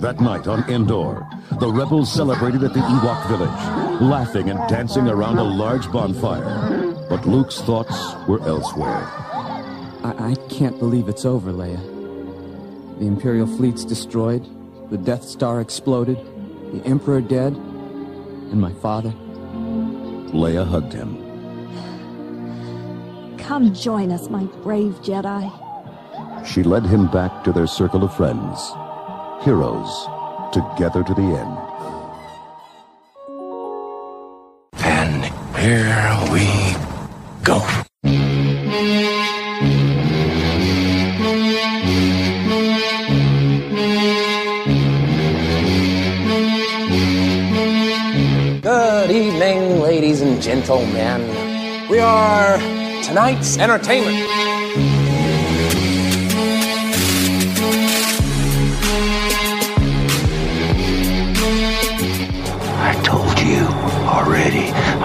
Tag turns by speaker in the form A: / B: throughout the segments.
A: That night on Endor, the rebels celebrated at the Ewok village, laughing and dancing around a large bonfire. But Luke's thoughts were elsewhere.
B: I, I can't believe it's over, Leia. The Imperial fleet's destroyed, the Death Star exploded, the Emperor dead, and my father.
A: Leia hugged him.
C: Come join us, my brave Jedi.
A: She led him back to their circle of friends, heroes, together to the end.
D: And here we go.
E: Good evening, ladies and gentlemen. We are tonight's entertainment.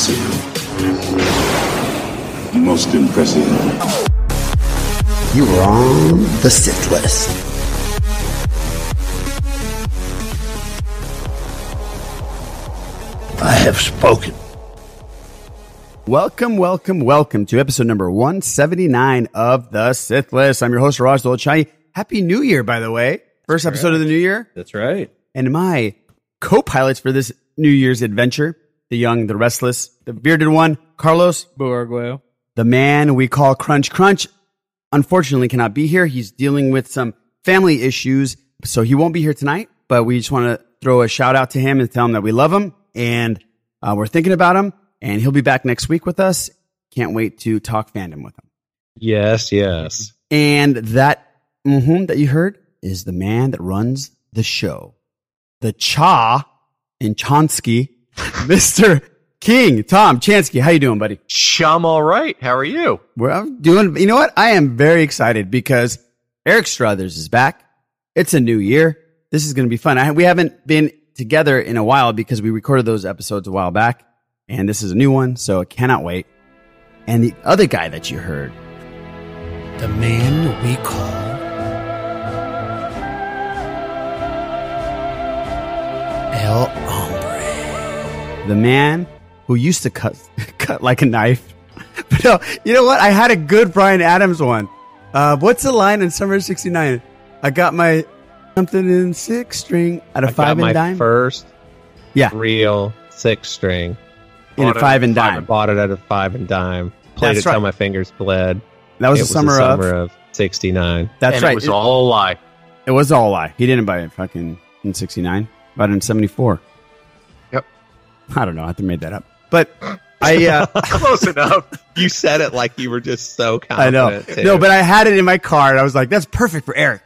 F: Impressive. Most impressive.
G: You are on the Sith list.
D: I have spoken.
H: Welcome, welcome, welcome to episode number 179 of the Sith List. I'm your host, Raj Dolachai. Happy New Year, by the way. First episode
I: right.
H: of the new year.
I: That's right.
H: And my co-pilots for this New Year's adventure, the young, the restless, the bearded one, Carlos,
I: Boargueo.
H: the man we call Crunch Crunch, unfortunately cannot be here. He's dealing with some family issues, so he won't be here tonight. But we just want to throw a shout out to him and tell him that we love him and uh, we're thinking about him. And he'll be back next week with us. Can't wait to talk fandom with him.
I: Yes, yes.
H: And that mm-hmm, that you heard is the man that runs the show, the Cha and Chonsky, Mister King Tom Chansky. How you doing, buddy?
J: I'm all right. How are you?
H: We're doing. You know what? I am very excited because Eric Strothers is back. It's a new year. This is going to be fun. I, we haven't been together in a while because we recorded those episodes a while back, and this is a new one, so I cannot wait. And the other guy that you heard, the man we call El Hombre, the man who used to cut cut like a knife. But no, you know what? I had a good Bryan Adams one. Uh, what's the line in Summer '69? I got my something in six string at a
I: I
H: five
I: got my
H: and dime.
I: first
H: yeah,
I: real six string.
H: in a five and dime.
I: I bought it at a five and dime. Played
H: That's
I: it till my fingers bled.
H: That was
I: it
H: the summer,
I: summer
H: of.
I: of '69.
H: That's
J: and
H: right.
J: It was all a lie.
H: It was all a lie. He didn't buy it fucking in '69. Bought it in '74.
J: Yep.
H: I don't know. I have to made that up. But I, uh,
J: Close enough.
I: You said it like you were just so
H: kind.
I: I
H: know.
I: too.
H: No, but I had it in my car, and I was like, "That's perfect for Eric,"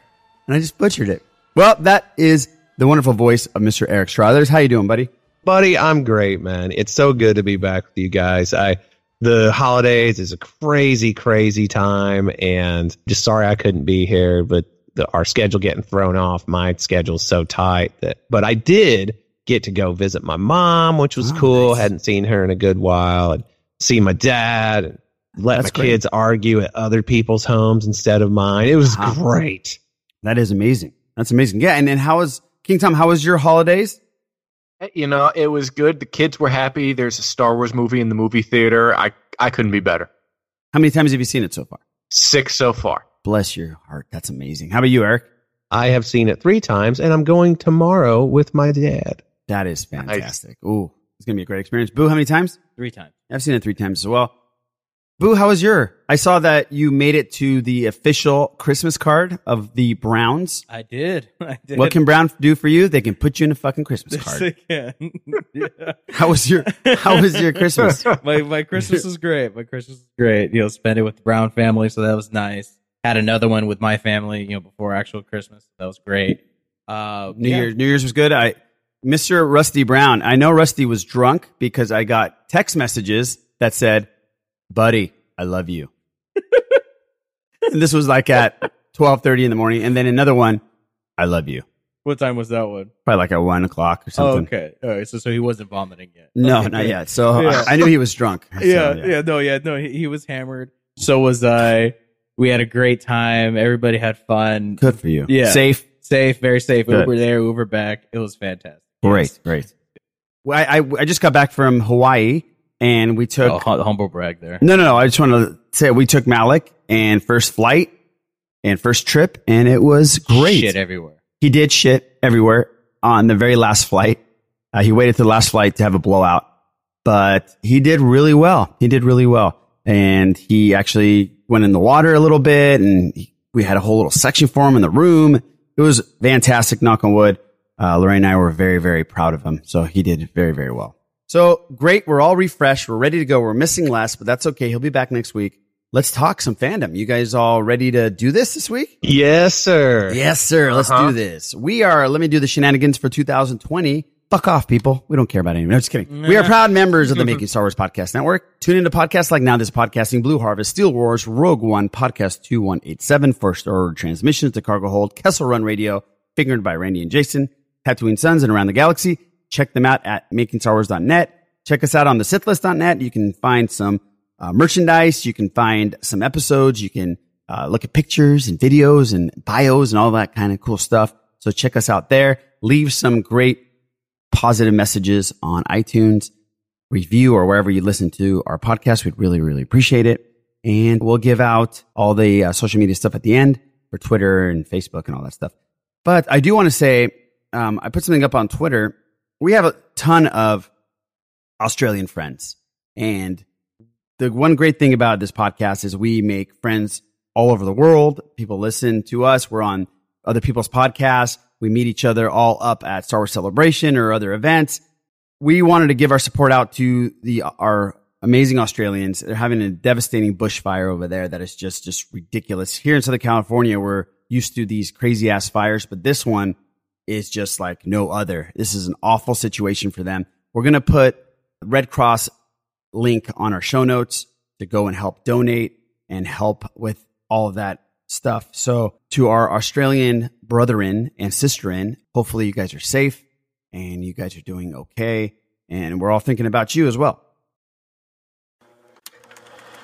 H: and I just butchered it. Well, that is the wonderful voice of Mr. Eric Strothers. How you doing, buddy?
I: buddy, I'm great, man. It's so good to be back with you guys. I the holidays is a crazy, crazy time, and just sorry I couldn't be here, but the, our schedule getting thrown off. My schedule's so tight that, but I did get to go visit my mom, which was
H: Oh,
I: cool.
H: nice.
I: Hadn't seen her in a good while, and see my dad, and let
H: That's
I: my
H: great.
I: kids argue at other people's homes instead of mine. It was
H: Wow.
I: great.
H: That is amazing. That's amazing. Yeah, and then how was King Tom? How was your holidays?
J: Eh, you know, it was good. The kids were happy. There's a Star Wars movie in the movie theater. I I couldn't be better.
H: How many times have you seen it so far?
J: Six so far.
H: Bless your heart. That's amazing. How about you, Eric?
I: I have seen it three times, and I'm going tomorrow with my dad.
H: That is fantastic. Ooh, it's gonna be a great experience. Boo, how many times?
K: Three times.
H: I've seen it three times as well. Boo, how was your? I saw that you made it to the official Christmas card of the Browns.
K: I did. I did.
H: What can Brown do for you? They can put you in a fucking Christmas
K: Yes,
H: card.
K: they can. yeah.
H: How was your How was your Christmas?
K: my my Christmas was great. My Christmas was great. You know, spend it with the Brown family, so that was nice. Had another one with my family, you know, before actual Christmas. That was great. Uh,
H: New
K: yeah.
H: Year's New Year's was good. I Mr. Rusty Brown. I know Rusty was drunk because I got text messages that said, "Buddy, I love you." and this was like at twelve thirty in the morning, and then another one, "I love you."
K: What time was that one?
H: Probably like at one o'clock or
K: Oh,
H: something.
K: okay. All right. So, so he wasn't vomiting yet.
H: No,
K: Okay,
H: not yet. So uh,
K: Yeah.
H: I, I knew he was drunk. So,
K: yeah, yeah, no, yeah, no. He, he was hammered. So was I. We had a great time. Everybody had fun.
H: Good for you.
K: Yeah,
H: Safe.
K: safe, very safe.
H: Good.
K: Uber there, Uber back. It was fantastic.
H: Great, great. Well, I, I I just got back from Hawaii, and we took
K: Oh, humble brag there.
H: No, no, no. I just want to say we took Malik and first flight and first trip, and it was great.
K: Shit everywhere.
H: He did shit everywhere on the very last flight. Uh, he waited to the last flight to have a blowout, but he did really well. He did really well, and he actually went in the water a little bit, and he, we had a whole little section for him in the room. It was fantastic. Knock on wood. Uh, Lorraine and I were very, very proud of him. So he did very, very well. So great. We're all refreshed. We're ready to go. We're missing less, but that's okay. He'll be back next week. Let's talk some fandom. You guys all ready to do this this week?
I: Yes, sir.
H: Yes, sir. Let's
I: Uh-huh.
H: do this. We are, let me do the shenanigans for 2020. Fuck off, people. We don't care about anyone. No, just kidding. We are proud members of the Making Star Wars Podcast Network. Tune into podcasts like Now This Podcasting, Blue Harvest, Steel Wars, Rogue One, Podcast 2187, First Order Transmissions to Cargo Hold, Kessel Run Radio, Figured by Randy and Jason, Tatooine Suns and Around the Galaxy. Check them out at makingstarwars.net. Check us out on the Sithlist.net. You can find some uh, merchandise. You can find some episodes. You can uh, look at pictures and videos and bios and all that kind of cool stuff. So check us out there. Leave some great positive messages on iTunes, review, or wherever you listen to our podcast. We'd really, really appreciate it. And we'll give out all the uh, social media stuff at the end for Twitter and Facebook and all that stuff. But I do want to say, um, I put something up on Twitter. We have a ton of Australian friends. And the one great thing about this podcast is we make friends all over the world. People listen to us. We're on other people's podcasts. We meet each other all up at Star Wars Celebration or other events. We wanted to give our support out to the our amazing Australians. They're having a devastating bushfire over there that is just just ridiculous. Here in Southern California, we're used to these crazy ass fires, but this one is just like no other. This is an awful situation for them. We're going to put Red Cross link on our show notes to go and help donate and help with all of that stuff. So to our Australian brethren and sisterin, hopefully you guys are safe and you guys are doing okay. And we're all thinking about you as well.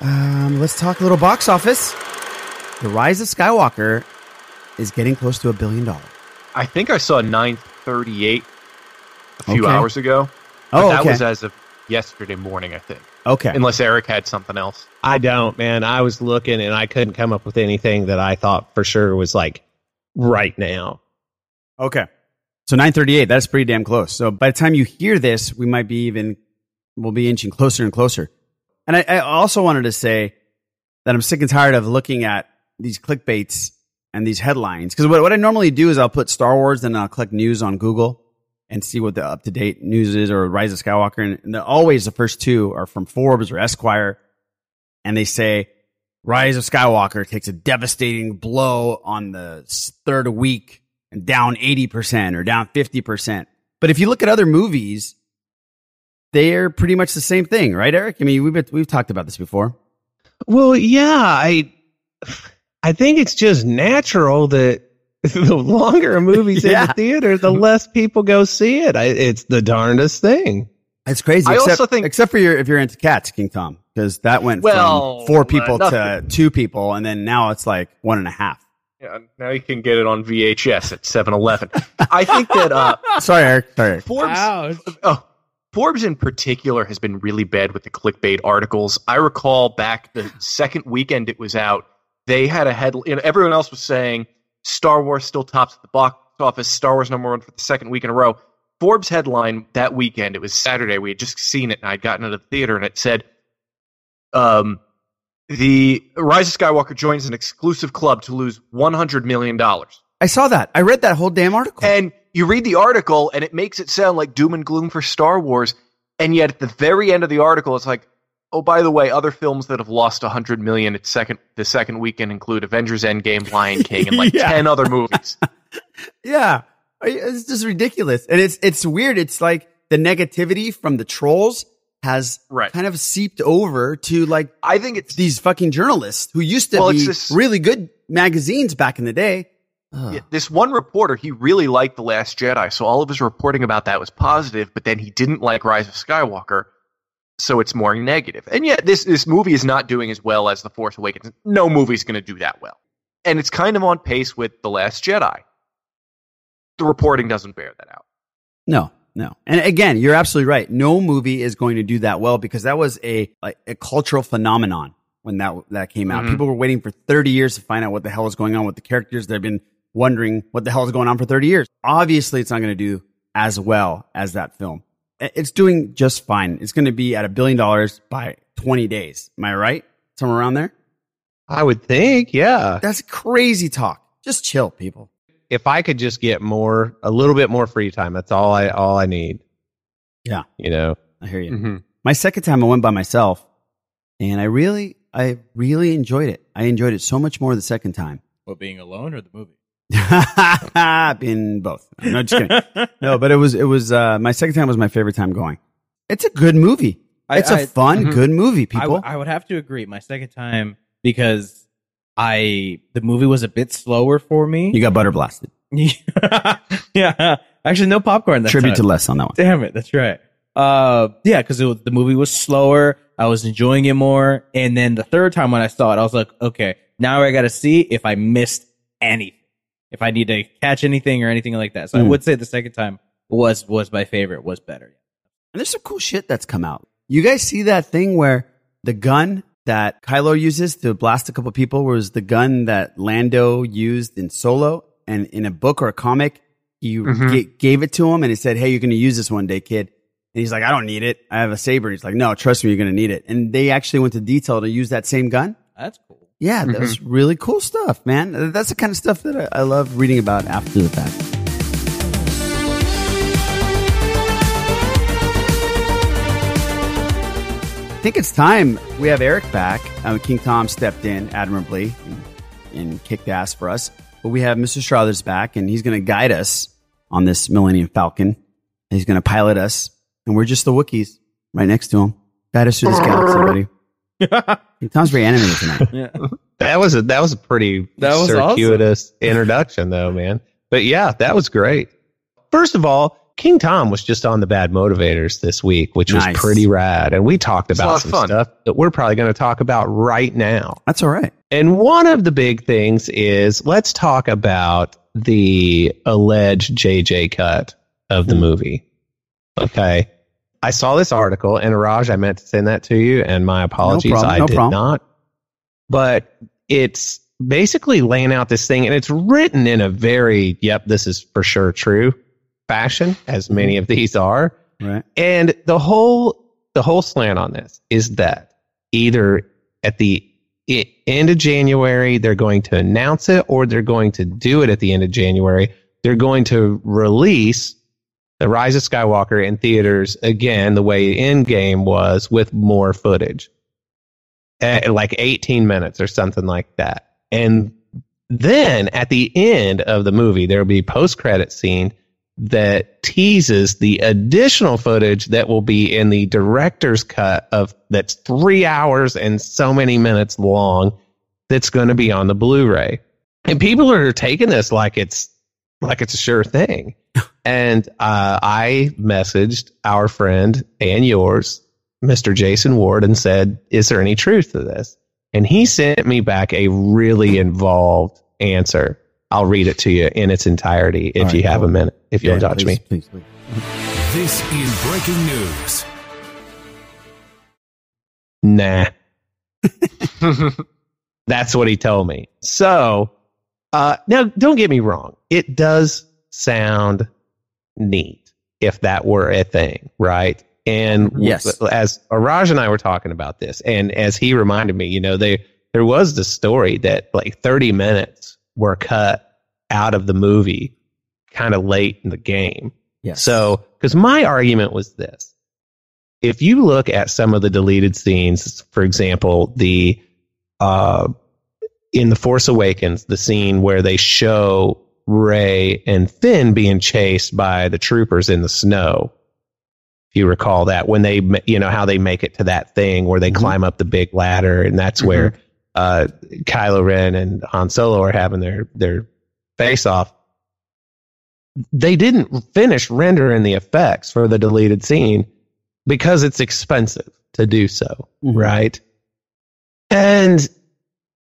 H: Um, let's talk a little box office. The Rise of Skywalker is getting close to a billion dollars.
J: I think I saw 938 a few
H: Okay.
J: hours ago.
H: Oh,
J: that
H: okay.
J: was as of yesterday morning, I think.
H: Okay.
J: Unless Eric had something else.
I: I don't, man. I was looking and I couldn't come up with anything that I thought for sure was like right now.
H: Okay. So 938, that's pretty damn close. So by the time you hear this, we might be even, we'll be inching closer and closer. And I, I also wanted to say that I'm sick and tired of looking at these clickbaits and these headlines. Because what, what I normally do is I'll put Star Wars, then I'll click news on Google and see what the up to date news is or Rise of Skywalker. And, and always the first two are from Forbes or Esquire. And they say Rise of Skywalker takes a devastating blow on the third week and down 80% or down 50%. But if you look at other movies, they're pretty much the same thing, right, Eric? I mean, we've, we've talked about this before.
I: Well, yeah, I I think it's just natural that the longer a movie's in the theater, the less people go see it. I, it's the darndest thing.
H: It's crazy.
J: I
H: except,
J: also think-
H: except for your, if you're into cats, King Tom, because that went
J: Well,
H: from four people
J: uh,
H: to two people, and then now it's like one and a half.
J: Yeah, now you can get it on VHS at 7-Eleven. I think that uh,
H: Sorry, Eric. Sorry. Eric.
J: Forbes,
K: Ouch.
J: oh, Forbes in particular has been really bad with the clickbait articles. I recall back the second weekend it was out, they had a head. You know, everyone else was saying Star Wars still tops at the box office. Star Wars number one for the second week in a row. Forbes headline that weekend. It was Saturday. We had just seen it, and I'd gotten out of the theater, and it said, "Um, the Rise of Skywalker joins an exclusive club to lose one hundred million dollars."
H: I saw that. I read that whole damn article.
J: And you read the article, and it makes it sound like doom and gloom for Star Wars. And yet, at the very end of the article, it's like, Oh, by the way, other films that have lost 100 million its second the second weekend include Avengers Endgame, Lion King, and like
H: Yeah.
J: 10 other movies.
H: Yeah. It's just ridiculous. And it's it's weird. It's like the negativity from the trolls has
J: Right.
H: kind of seeped over to like
J: I think it's
H: these fucking journalists who used to
J: Well,
H: be
J: this-
H: really good magazines back in the day.
J: Yeah, this one reporter, he really liked The Last Jedi, so all of his reporting about that was positive, but then he didn't like Rise of Skywalker, so it's more negative. And yet, this, this movie is not doing as well as The Force Awakens. No movie's going to do that well. And it's kind of on pace with The Last Jedi. The reporting doesn't bear that out.
H: No, no. And again, you're absolutely right. No movie is going to do that well because that was a like a cultural phenomenon when that that came out.
J: Mhm.
H: People were waiting for 30 years to find out what the hell is going on with the characters. They've been wondering what the hell is going on for 30 years. Obviously, it's not going to do as well as that film. I- It's doing just fine. It's going to be at a billion dollars by 20 days. Am I right? Somewhere around there?
I: I would think, yeah.
H: That's crazy talk. Just chill, people.
I: If I could just get more, a little bit more free time, that's all I all I need.
H: Yeah.
I: You know,
H: I hear you.
J: Mhm.
H: My second time I went by myself and I really, I really enjoyed it. I enjoyed it so much more the second time.
K: What being alone or the movie?
H: Been both. No, just kidding. no, but it was, it was, uh, my second time was my favorite time going. It's a good movie.
K: I-
H: It's a
K: I-
H: fun,
J: Mhm.
H: good movie, people.
K: w- I would have to agree. My second time because I the movie was a bit slower for me.
H: you got butter blasted.
K: yeah, actually, no popcorn. That
H: Tribute
K: time.
H: to Les on that one.
K: Damn it, that's right. Uh, yeah, because the movie was slower. I was enjoying it more, and then the third time when I saw it, I was like, okay, now I got to see if I missed anything, if I need to catch anything or anything like that. So I
H: Mm.
K: would say the second time was was my favorite, was better.
H: And there's some cool shit that's come out. You guys see that thing where the gun that Kylo uses to blast a couple people was the gun that Lando used in Solo, and in a book or a comic, he
J: Mhm.
H: ga- gave it to him, and he said, "Hey, you're going to use this one day, kid." And he's like, "I don't need it. I have a saber." He's like, "No, trust me, you're going to need it." And they actually went to detail to use that same gun.
K: That's cool.
H: Yeah, that was really cool stuff, man. That's the kind of stuff that I, I love reading about after the fact. I think it's time we have Eric back. Um, King Tom stepped in admirably and, and kicked ass for us. But we have Mr. Strothers back, and he's going to guide us on this Millennium Falcon. He's going to pilot us, and we're just the Wookiees right next to him. Guide us through this galaxy, buddy. King Tom's very animated tonight.
K: Yeah.
I: that was a that was a pretty
K: That was
I: circuitous introduction, though, man. But yeah, that was great. First of all, King Tom was just on the Bad Motivators this week, which was pretty rad, and we talked about
J: of
I: some
J: fun.
I: stuff that we're probably going to talk about right now.
H: That's all right.
I: And one of the big things is let's talk about the alleged JJ cut of the
H: Hmm.
I: movie. Okay. I saw this article, and Raj, I meant to send that to you, and my apologies,
H: problem,
I: I
H: no
I: did
H: problem.
I: not. But it's basically laying out this thing, and it's written in a very, yep, this is for sure true fashion, as many of these are.
H: Right.
I: And the whole the whole slant on this is that either at the end of January they're going to announce it, or they're going to do it at the end of January. They're going to release the Rise of Skywalker in theaters again, the way Endgame was, with more footage, Eh, like 18 minutes or something like that. And then at the end of the movie, there will be post credit scene that teases the additional footage that will be in the director's cut of that's three hours and so many minutes long that's going to be on the Blu-ray. And people are taking this like it's like it's a sure thing. and uh, I messaged our friend and yours, Mr. Jason Ward, and said, "Is there any truth to this?" And he sent me back a really involved answer. I'll read it to you in its entirety if
H: All right,
I: you have
H: cool.
I: a minute, if you'll
H: Yeah,
I: indulge
H: please,
I: me.
H: Please, please.
L: This is breaking news.
I: Nah. That's what he told me. So, uh, now don't get me wrong. It does sound neat if that were a thing, right? And
H: Yes.
I: as Raj and I were talking about this, and as he reminded me, you know, they, there was the story that like 30 minutes were cut out of the movie kind of late in the game.
H: Yes.
I: So, because my argument was this if you look at some of the deleted scenes, for example, the uh, in the Force Awakens, the scene where they show Rey and Finn being chased by the troopers in the snow. If you recall that when they, you know, how they make it to that thing where they mm-hmm. climb up the big ladder, and that's mm-hmm. where uh, Kylo Ren and Han Solo are having their their face off. They didn't finish rendering the effects for the deleted scene because it's expensive to do so, mm-hmm. right? And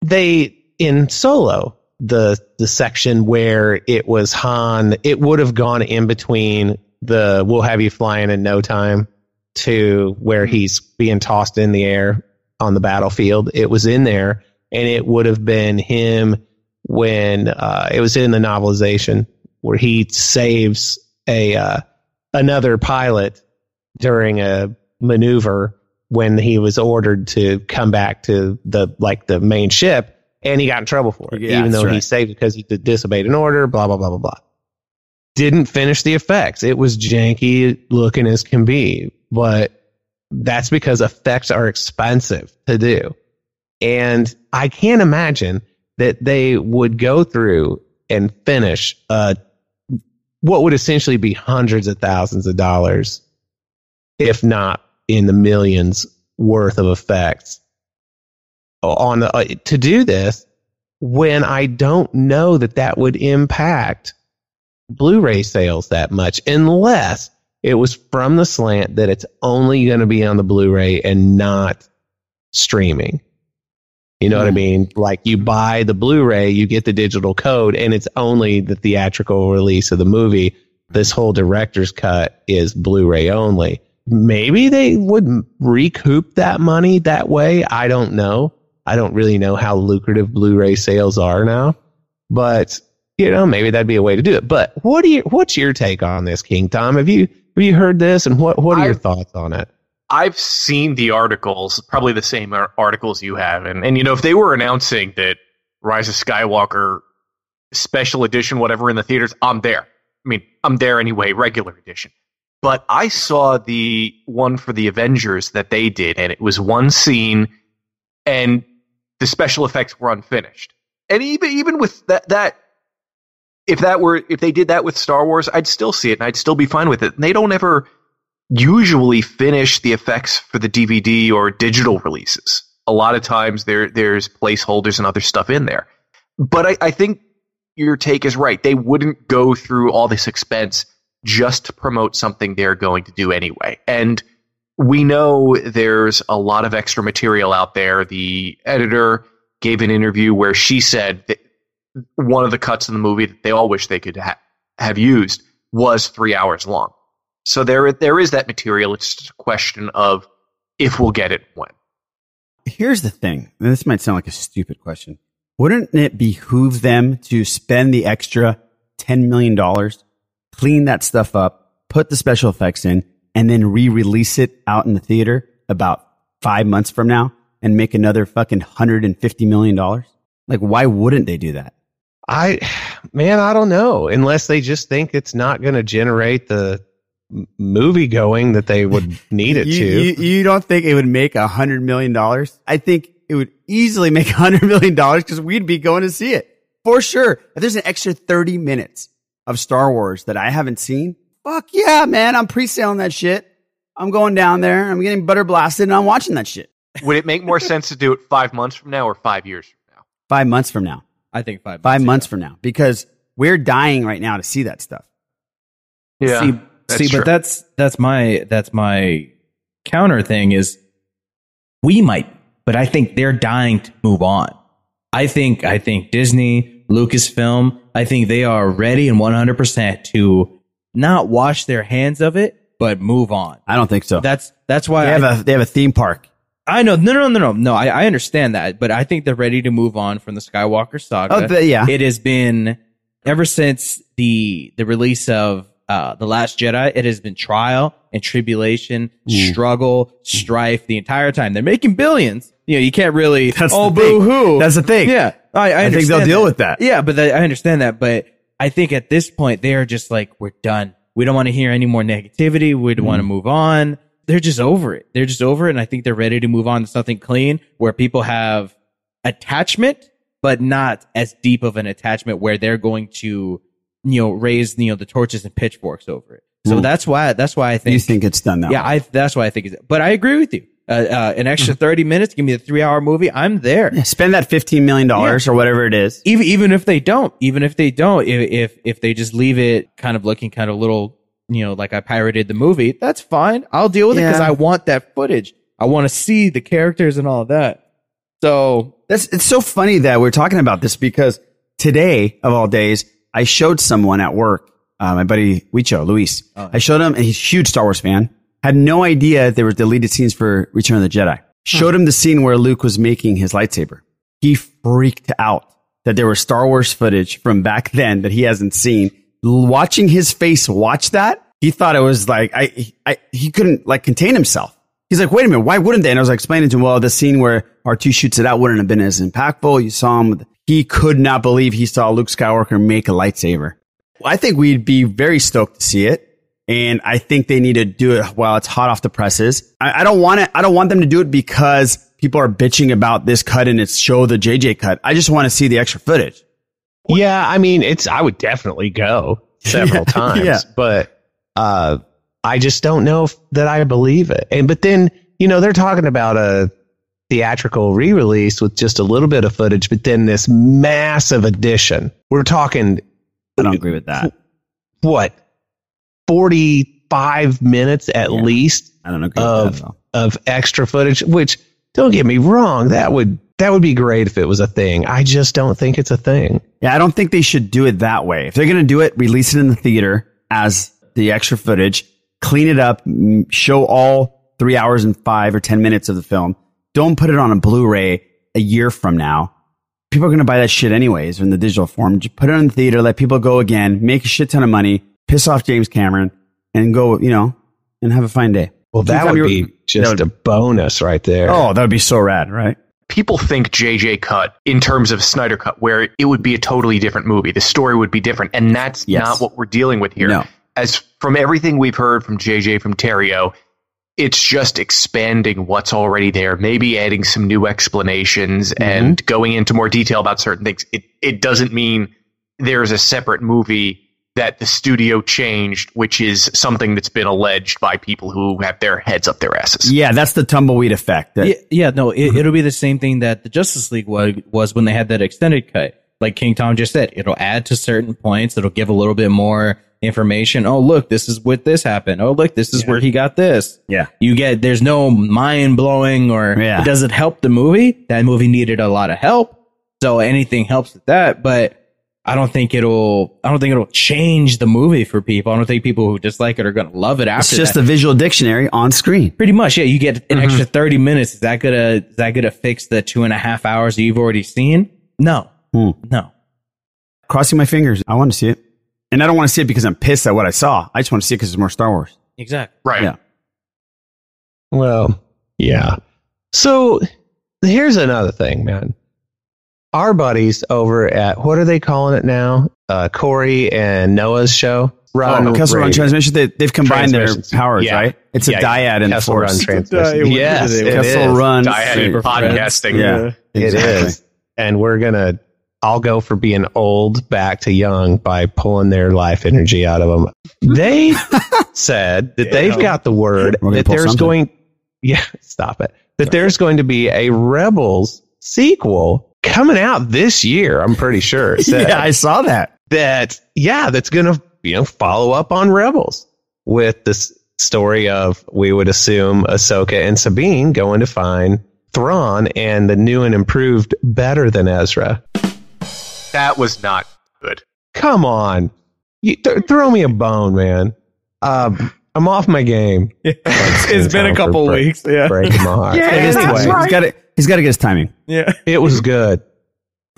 I: they in Solo, the the section where it was Han, it would have gone in between the "We'll have you flying in no time" to where mm-hmm. he's being tossed in the air on the battlefield. It was in there, and it would have been him when uh, it was in the novelization where he saves a uh, another pilot during a maneuver when he was ordered to come back to the like the main ship and he got in trouble for it, yeah, even though right. he saved it because he disobeyed an order, blah, blah, blah, blah, blah. Didn't finish the effects. It was janky looking as can be, but that's because effects are expensive to do. And I can't imagine that they would go through and finish uh, what would essentially be hundreds of thousands of dollars, if not in the millions worth of effects on uh, to do this when I don't know that that would impact Blu-ray sales that much unless it was from the slant that it's only going to be on the Blu-ray and not streaming. You know what I mean? Like you buy the Blu-ray, you get the digital code, and it's only the theatrical release of the movie. This whole director's cut is Blu-ray only. Maybe they would recoup that money that way. I don't know. I don't really know how lucrative Blu-ray sales are now, but you know, maybe that'd be a way to do it. But what do you, what's your take on this, King Tom? Have you, have you heard this and what, what are your I've, thoughts on it?
J: I've seen the articles, probably the same articles you have. And, and, you know, if they were announcing that Rise of Skywalker special edition, whatever in the theaters, I'm there. I mean, I'm there anyway, regular edition. But I saw the one for the Avengers that they did, and it was one scene, and the special effects were unfinished. And even even with that that if that were if they did that with Star Wars, I'd still see it and I'd still be fine with it. They don't ever usually finish the effects for the DVD or digital releases. A lot of times there there's placeholders and other stuff in there. But I, I think your take is right. They wouldn't go through all this expense just to promote something they're going to do anyway. And we know there's a lot of extra material out there. The editor gave an interview where she said that one of the cuts in the movie that they all wish they could ha- have used was three hours long. So there, there is that material. It's just a question of if we'll get it when.
H: Here's the thing. This might sound like a stupid question. Wouldn't it behoove them to spend the extra $10 million, clean that stuff up, put the special effects in, and then re-release it out in the theater about five months from now and make another fucking hundred and fifty million dollars? Like, why wouldn't they do that?
I: I, man, I don't know. Unless they just think it's not going to generate the movie going that they would need it
H: you,
I: to.
H: You, you, don't think it would make a hundred million dollars? I think it would easily make a hundred million dollars because we'd be going to see it for sure. If there's an extra 30 minutes of Star Wars that I haven't seen, Fuck yeah, man. I'm pre-selling that shit. I'm going down there. I'm getting butter blasted and I'm watching that shit.
J: Would it make more sense to do it five months from now or five years from now?
H: Five months from now.
K: I think five.
H: Five months from now because we're dying right now to see that stuff.
J: Yeah.
K: See, see but that's that's my that's my counter thing is we might, but I think they're dying to move on. I think I think Disney, Lucasfilm, I think they are ready and 100% to not wash their hands of it, but move on.
H: I don't think so.
K: That's that's why
H: they have I, a they have a theme park.
K: I know, no, no, no, no, no. I, I understand that, but I think they're ready to move on from the Skywalker saga.
H: Oh, yeah.
K: It has been ever since the the release of uh, the Last Jedi. It has been trial and tribulation, mm. struggle, strife the entire time. They're making billions. You know, you can't really.
H: That's
K: oh,
H: boo
K: hoo.
H: That's the thing.
K: Yeah, I, I,
H: I think they'll
K: that.
H: deal with that.
K: Yeah, but I understand that, but I think at this point they are just like, we're done. We don't want to hear any more negativity. We don't mm. want to move on. they're just over it. They're just over it, and I think they're ready to move on to something clean where people have attachment, but not as deep of an attachment where they're going to, you know, raise you know the torches and pitchforks over it. So
H: Mm.
K: that's why that's why I think
H: You think it's done that
K: yeah. I that's why I think it's. But I agree with you. Uh, uh, an extra thirty minutes, give me a three-hour movie. I'm there.
H: Yeah, spend that fifteen million dollars or whatever it is.
K: Even even if they don't, even if they don't, if if if they just leave it kind of looking kind of little, you know, like I pirated the movie, that's fine. I'll deal with it because I want that footage. I want to see the characters and all of that. So
H: That's it's so funny that we're talking about this because today of all days, I showed someone at work, uh, my buddy Wicho, Luis. I showed him, and he's a huge Star Wars fan. Had no idea there were deleted scenes for Return of the Jedi. Showed hmm. him the scene where Luke was making his lightsaber. He freaked out that there was Star Wars footage from back then that he hasn't seen. Watching his face watch that, he thought it was like I, I he couldn't like contain himself. He's like, wait a minute, why wouldn't they? And I was like explaining to him, well, the scene where R2 shoots it out wouldn't have been as impactful. You saw him. He could not believe he saw Luke Skywalker make a lightsaber. I think we'd be very stoked to see it. And I think they need to do it while it's hot off the presses. I, I don't want it. I don't want them to do it because people are bitching about this cut and it's show the JJ cut. I just want to see the extra footage.
I: Yeah, I mean, it's I would definitely go several
H: Yeah,
I: times,
H: yeah.
I: but uh, I just don't know if, that I believe it. And but then you know they're talking about a theatrical re-release with just a little bit of footage, but then this massive edition. We're talking
H: I don't agree with that.
I: what forty five minutes at least
H: I don't agree that
I: of of extra footage. Which don't get me wrong, that would that would be great if it was a thing. I just don't think it's a thing.
H: Yeah, I don't think they should do it that way. If they're going to do it, release it in the theater as the extra footage, clean it up, show all three hours and five or 10 minutes of the film. Don't put it on a Blu-ray a year from now. People are going to buy that shit anyways in the digital form. Just put it in the theater, let people go again, make a shit ton of money, piss off James Cameron and go, you know, and have a fine day.
I: Well, that
H: Anytime
I: would be just
H: that
I: a bonus right there.
H: Oh, that would be so rad, right?
J: people think JJ cut in terms of Snyder cut, where it would be a totally different movie. The story would be different. And that's
H: Yes.
J: not what we're dealing with here.
H: No.
J: As from everything we've heard from JJ, from Terrio, it's just expanding what's already there, maybe adding some new explanations
H: Mm-hmm.
J: and going into more detail about certain things. It, it doesn't mean there's a separate movie that the studio changed, which is something that's been alleged by people who have their heads up their asses.
H: Yeah, that's the tumbleweed effect. That,
K: yeah, yeah, no, it, mm-hmm. it'll be the same thing that the Justice League was, was when they had that extended cut. Like King Tom just said, it'll add to certain points. It'll give a little bit more information. Oh, look, this is what this happened. Oh, look, this is where he got this.
H: Yeah.
K: You get, there's no mind blowing or
H: Yeah.
K: it doesn't help the movie. That movie needed a lot of help. So anything helps with that. But I don't think it'll, I don't think it'll change the movie for people. I don't think people who dislike it are going to love it after
H: It's just
K: that.
H: a visual dictionary on screen.
K: Pretty much, yeah. You get an extra thirty minutes. Is that gonna is that gonna fix the two and a half hours that you've already seen? No,
H: Hmm.
K: no.
H: Crossing my fingers. I want to see it. And I don't want to see it because I'm pissed at what I saw. I just want to see it because it's more Star Wars.
K: Exactly.
J: Right.
H: Yeah.
I: Well, yeah. So here's another thing, man. Our buddies over at what are they calling it now? Uh, Corey and Noah's show. Run
H: Oh, Kessel Run Transmission. They, they've combined their
I: Transmissions.
H: powers,
I: Yeah.
H: right? It's a
I: Yeah,
H: dyad in the
I: Kessel
H: force.
I: Run Transmission. Yes, it
H: Kessel
I: is.
H: Run.
J: Dyad podcasting.
H: Yeah,
I: It
H: exactly.
I: is. And we're gonna I'll go for being old back to young by pulling their life energy out of them. They said that they've got the word that there's
H: something.
I: going yeah, stop it. That there's going to be a Rebels sequel coming out this year, I'm pretty sure. Said
H: Yeah, I saw that.
I: that yeah, that's gonna you know follow up on Rebels with this story of we would assume Ahsoka and Sabine going to find Thrawn and the new and improved better than Ezra.
J: That was not good.
I: Come on, you, th- throw me a bone, man. Um, I'm off my game.
K: it's been a couple
I: break-
K: weeks. Yeah.
I: breaking my heart.
H: It is
I: Anyway,
H: time. He's got to. He's got to get his timing.
K: Yeah.
I: it was good.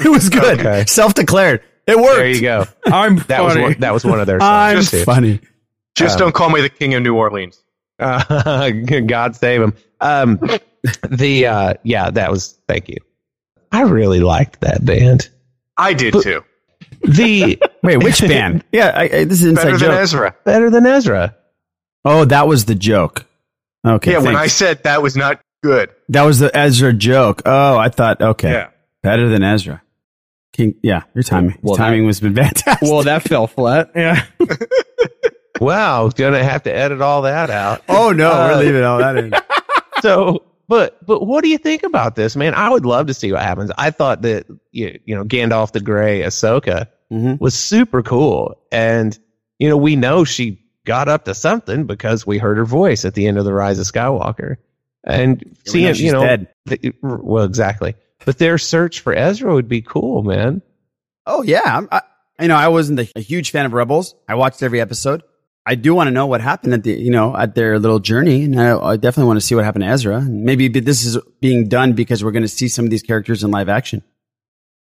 H: It was good.
I: Okay.
H: Self-declared. It worked.
I: There you go.
K: I'm
I: That was one, that was one of their songs.
H: I'm
I: too.
H: funny.
J: Just
I: Um,
J: don't call me the king of New Orleans.
I: Uh, God save him. Um, the uh, yeah, that was. Thank you. I really liked that band.
J: I did
I: But-
J: too.
I: The
H: Wait, which band? Yeah, I, I, this is an
J: Better
H: inside
J: than. Ezra.
I: better than Ezra.
H: Oh, that was the joke. Okay.
J: yeah, when I said that was not good.
H: that was the Ezra joke. Oh, I thought okay,
J: Yeah.
H: better than Ezra. King, yeah, your timing,
K: Well,
H: timing was been fantastic.
K: Well, that fell flat. Yeah.
I: Wow, gonna have to edit all that out.
H: oh no,
I: Uh,
H: we're leaving all that in.
I: so but but what do you think about this man i would love to see what happens i thought that you, you know gandalf the gray ahsoka
H: Mhm.
I: was super cool and you know we know she got up to something because we heard her voice at the end of the rise of skywalker and
H: we
I: seeing
H: know
I: you know
H: dead.
I: the- well exactly but their search for ezra would be cool man
H: Oh yeah, I'm, I, you know I wasn't a, a huge fan of Rebels. I watched every episode. I do want to know what happened at the you know at their little journey, and I, I definitely want to see what happened to Ezra. Maybe this is being done because we're going to see some of these characters in live action.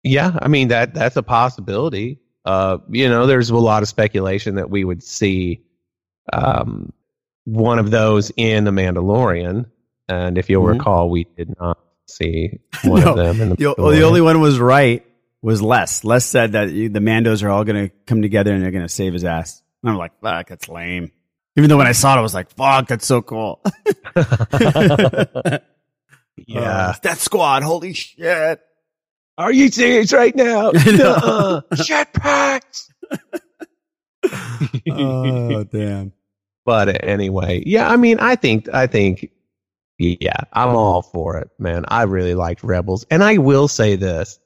I: Yeah, I mean that that's a possibility. Uh, you know, there's a lot of speculation that we would see um, one of those in the Mandalorian, and if you'll
H: Mhm.
I: recall, we did not see one
H: No,
I: of them in the.
H: the, the only one was right was Les. Les said that the Mandos are all going to come together and they're going to save his ass. And I'm like, fuck, that's lame. Even though when I saw it, I was like, fuck, that's so cool.
I: yeah,
H: Uh, Death Squad, holy shit.
I: are you serious right now?
H: Shit know.
I: Jetpacks.
H: oh, damn.
I: But anyway, yeah, I mean, I think, I think, yeah, I'm all for it, man. I really liked Rebels. And I will say this,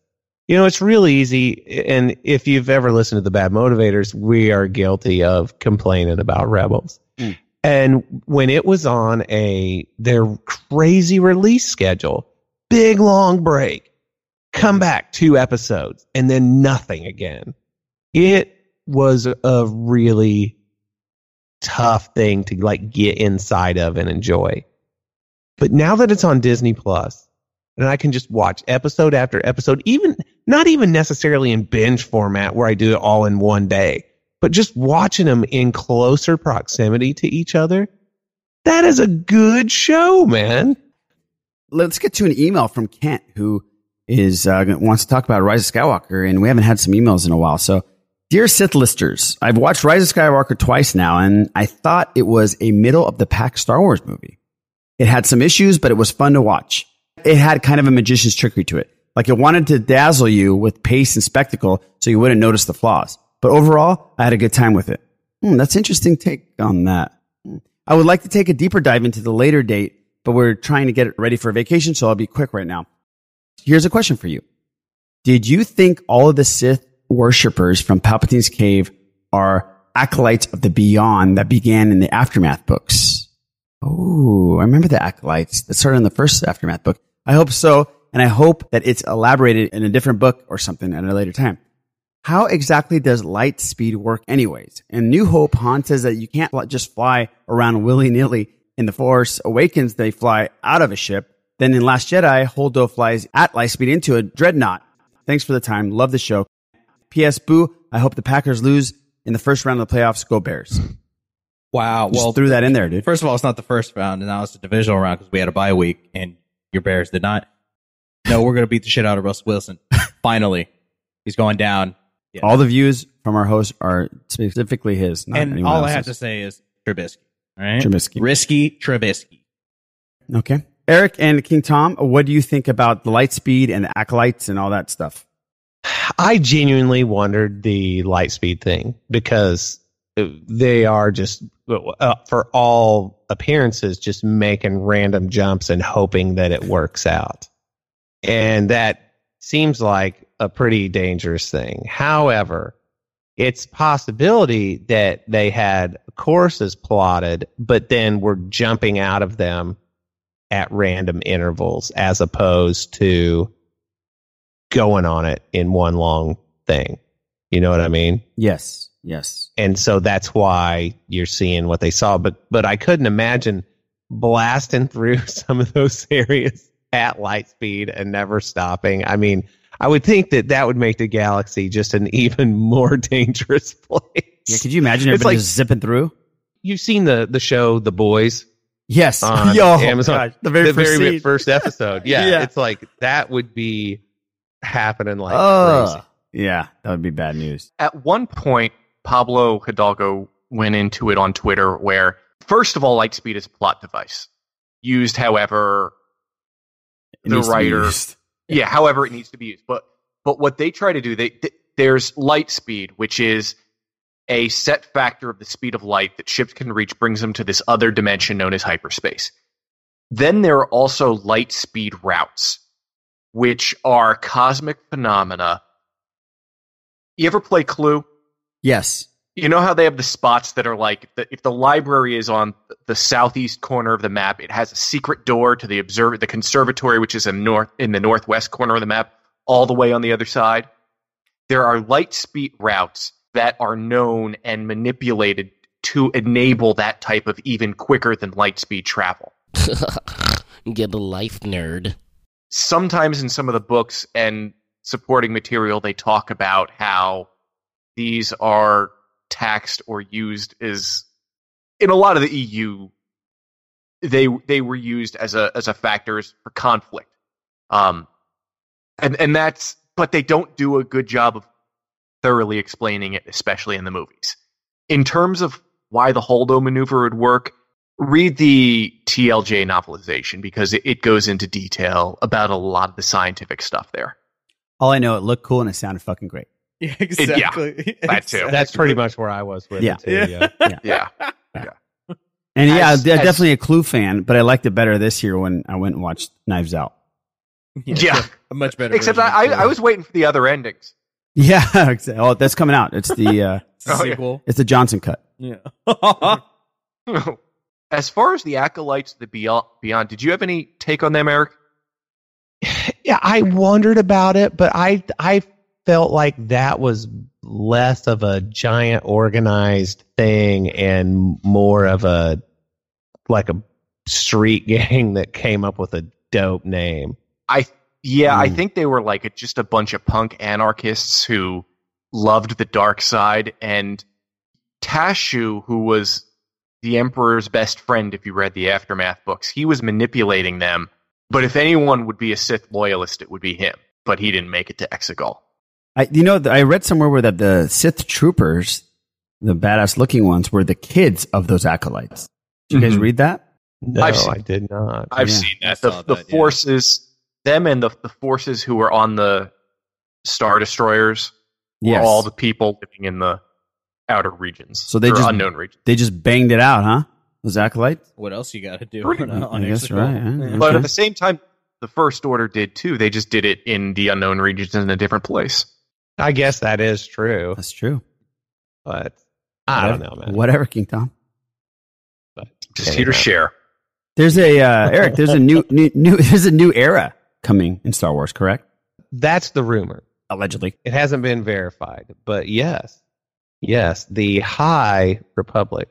I: you know, it's really easy. And if you've ever listened to the Bad Motivators, we are guilty of complaining about Rebels.
H: Mm.
I: And when it was on a, their crazy release schedule, big long break, come back two episodes and then nothing again. It was a really tough thing to like get inside of and enjoy. But now that it's on Disney Plus and I can just watch episode after episode, even not even necessarily in binge format where I do it all in one day, but just watching them in closer proximity to each other, that is a good show, man.
H: Let's get to an email from Kent who is uh, wants to talk about Rise of Skywalker, and we haven't had some emails in a while. So, dear Sith listers, I've watched Rise of Skywalker twice now, and I thought it was a middle of the pack Star Wars movie. It had some issues, but it was fun to watch. It had kind of a magician's trickery to it. Like it wanted to dazzle you with pace and spectacle so you wouldn't notice the flaws. But overall, I had a good time with it. Hmm, that's interesting take on that. I would like to take a deeper dive into the later date, but we're trying to get it ready for vacation, so I'll be quick right now. Here's a question for you. Did you think all of the Sith worshippers from Palpatine's cave are acolytes of the beyond that began in the Aftermath books? Oh, I remember the acolytes that started in the first Aftermath book. I hope so. And I hope that it's elaborated in a different book or something at a later time. How exactly does light speed work anyways? In New Hope, Han says that you can't just fly around willy nilly. In The Force Awakens, they fly out of a ship. Then in Last Jedi, Holdo flies at light speed into a dreadnought. Thanks for the time. Love the show. P.S. Boo, I hope the Packers lose in the first round of the playoffs. Go Bears.
K: Wow.
H: Just
K: well,
H: threw that in there, dude.
K: First of all, it's not the first round, and now it's the divisional round because we had a bye week, and your Bears did not. No, we're gonna beat the shit out of Russ Wilson. Finally, he's going down. Yeah.
H: All the views from our host are specifically his. Not
K: and all I have to say is Trubisky. Right,
H: Trubisky.
K: risky Trubisky.
H: Okay. Eric and King Tom, what do you think about the light speed and the acolytes and all that stuff?
I: I genuinely wondered the light speed thing because they are just, uh, for all appearances, just making random jumps and hoping that it works out. And that seems like a pretty dangerous thing. However, it's possibility that they had courses plotted, but then were jumping out of them at random intervals as opposed to going on it in one long thing. You know what I mean?
H: Yes. Yes.
I: And so that's why you're seeing what they saw. But but I couldn't imagine blasting through some of those areas at light speed and never stopping. I mean, I would think that that would make the galaxy just an even more dangerous place.
H: Yeah. Could you imagine
I: It's
H: everybody
I: like-
H: just zipping through?
I: You've seen the the show The Boys
H: Yes.
I: on
H: Yo,
I: Amazon.
H: the very first
I: very first episode. Yeah,
H: Yeah.
I: it's like that would be happening like
H: Oh,
I: crazy.
H: yeah. That would be bad news.
J: At one point, Pablo Hidalgo went into it on Twitter where first of all, light speed is a plot device used, however,
H: It
J: the
H: needs
J: writer,
H: used.
J: yeah, however it needs to be used. But but what they try to do, they th- there's light speed, which is a set factor of the speed of light that ships can reach, brings them to this other dimension known as hyperspace. Then there are also light speed routes, which are cosmic phenomena. You ever play Clue?
H: Yes.
J: You know how they have the spots that are like if the, if the library is on the southeast corner of the map, it has a secret door to the observer, the conservatory, which is in north in the northwest corner of the map, all the way on the other side. There are light speed routes that are known and manipulated to enable that type of even quicker than light speed travel.
M: Get a life, nerd.
J: Sometimes in some of the books and supporting material they talk about how these are taxed or used as in a lot of the EU they they were used as a as a factors for conflict. Um and and that's but they don't do a good job of thoroughly explaining it especially in the movies. In terms of why the Holdo maneuver would work read the TLJ novelization because it, it goes into detail about a lot of the scientific stuff there.
H: All I know, it looked cool and it sounded fucking great.
K: Yeah,
J: exactly. that too.
I: That's pretty much where I was with
H: Yeah.
I: it too. Yeah.
J: Yeah.
H: And yeah,
J: As-
H: I'm
J: as-
H: definitely a Clue fan, but I liked it better this year when I went and watched Knives Out.
J: Yeah.
K: a much better.
J: Except I, I, I was waiting for the other endings.
H: Yeah, exa- oh, that's coming out. It's the uh,
J: Oh,
K: sequel.
H: it's the Johnson cut.
K: Yeah.
J: As far as the acolytes the beyond, beyond, did you have any take on them, Eric?
I: yeah, I wondered about it, but I I felt like that was less of a giant organized thing and more of a like a street gang that came up with a dope name.
J: I yeah, I
I: Mm.
J: think they were like a, just a bunch of punk anarchists who loved the dark side, and Tashu, who was the Emperor's best friend, if you read the aftermath books, he was manipulating them. But if anyone would be a Sith loyalist, it would be him. But he didn't make it to Exegol.
H: I, you know, I read somewhere where that the Sith troopers, the badass looking ones, were the kids of those acolytes. Did you guys
J: Mhm.
H: read that?
I: No,
J: I've seen-
I: I did not.
J: I've
H: Yeah,
J: seen that. The,
K: saw
J: the
K: that, yeah.
J: forces, them and the, the forces who were on the Star Destroyers were
H: Yes.
J: all the people living in the outer regions.
H: So they
J: or
H: just
J: unknown regions.
H: They just banged it out, huh? Those acolytes.
K: What else you got to do?
J: Pretty-
K: on- on
H: I guess
K: Exegol?
H: right, yeah.
K: Yeah.
J: But
H: Okay.
J: at the same time, the First Order did too. They just did it in the unknown regions in a different place.
I: I guess that is true,
H: That's true.
I: but I don't know, man.
H: Whatever, King Tom.
I: But
J: Just here to share.
H: There's a uh, Eric. There's a new, new, new. There's a new era coming in Star Wars. Correct?
I: That's the rumor.
H: Allegedly.
I: It hasn't been verified, but yes, yes, the High Republic.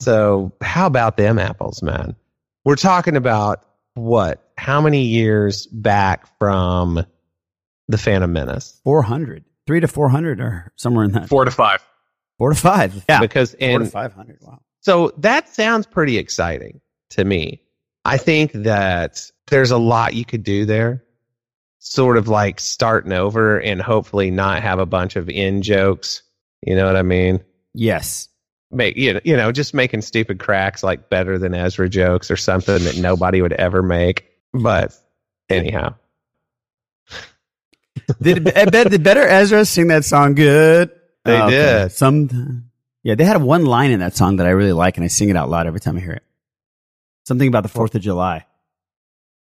I: So how about them apples, man? We're talking about what? How many years back from the Phantom Menace?
H: Four hundred, three to four hundred, or somewhere in that.
J: Four to five.
H: Four to five. Yeah.
I: Because
H: Four to
I: in
H: five hundred. Wow.
I: So that sounds pretty exciting to me. I think that there's a lot you could do there. Sort of like starting over and hopefully not have a bunch of in jokes. You know what I mean?
H: Yes.
I: Make you know, you know, just making stupid cracks like better than Ezra jokes or something that nobody would ever make. But anyhow,
H: Did, bet, did better Ezra sing that song good?
I: They
H: Okay.
I: did.
H: Some, yeah, they had one line in that song that I really like, and I sing it out loud every time I hear it. Something about the Fourth of July.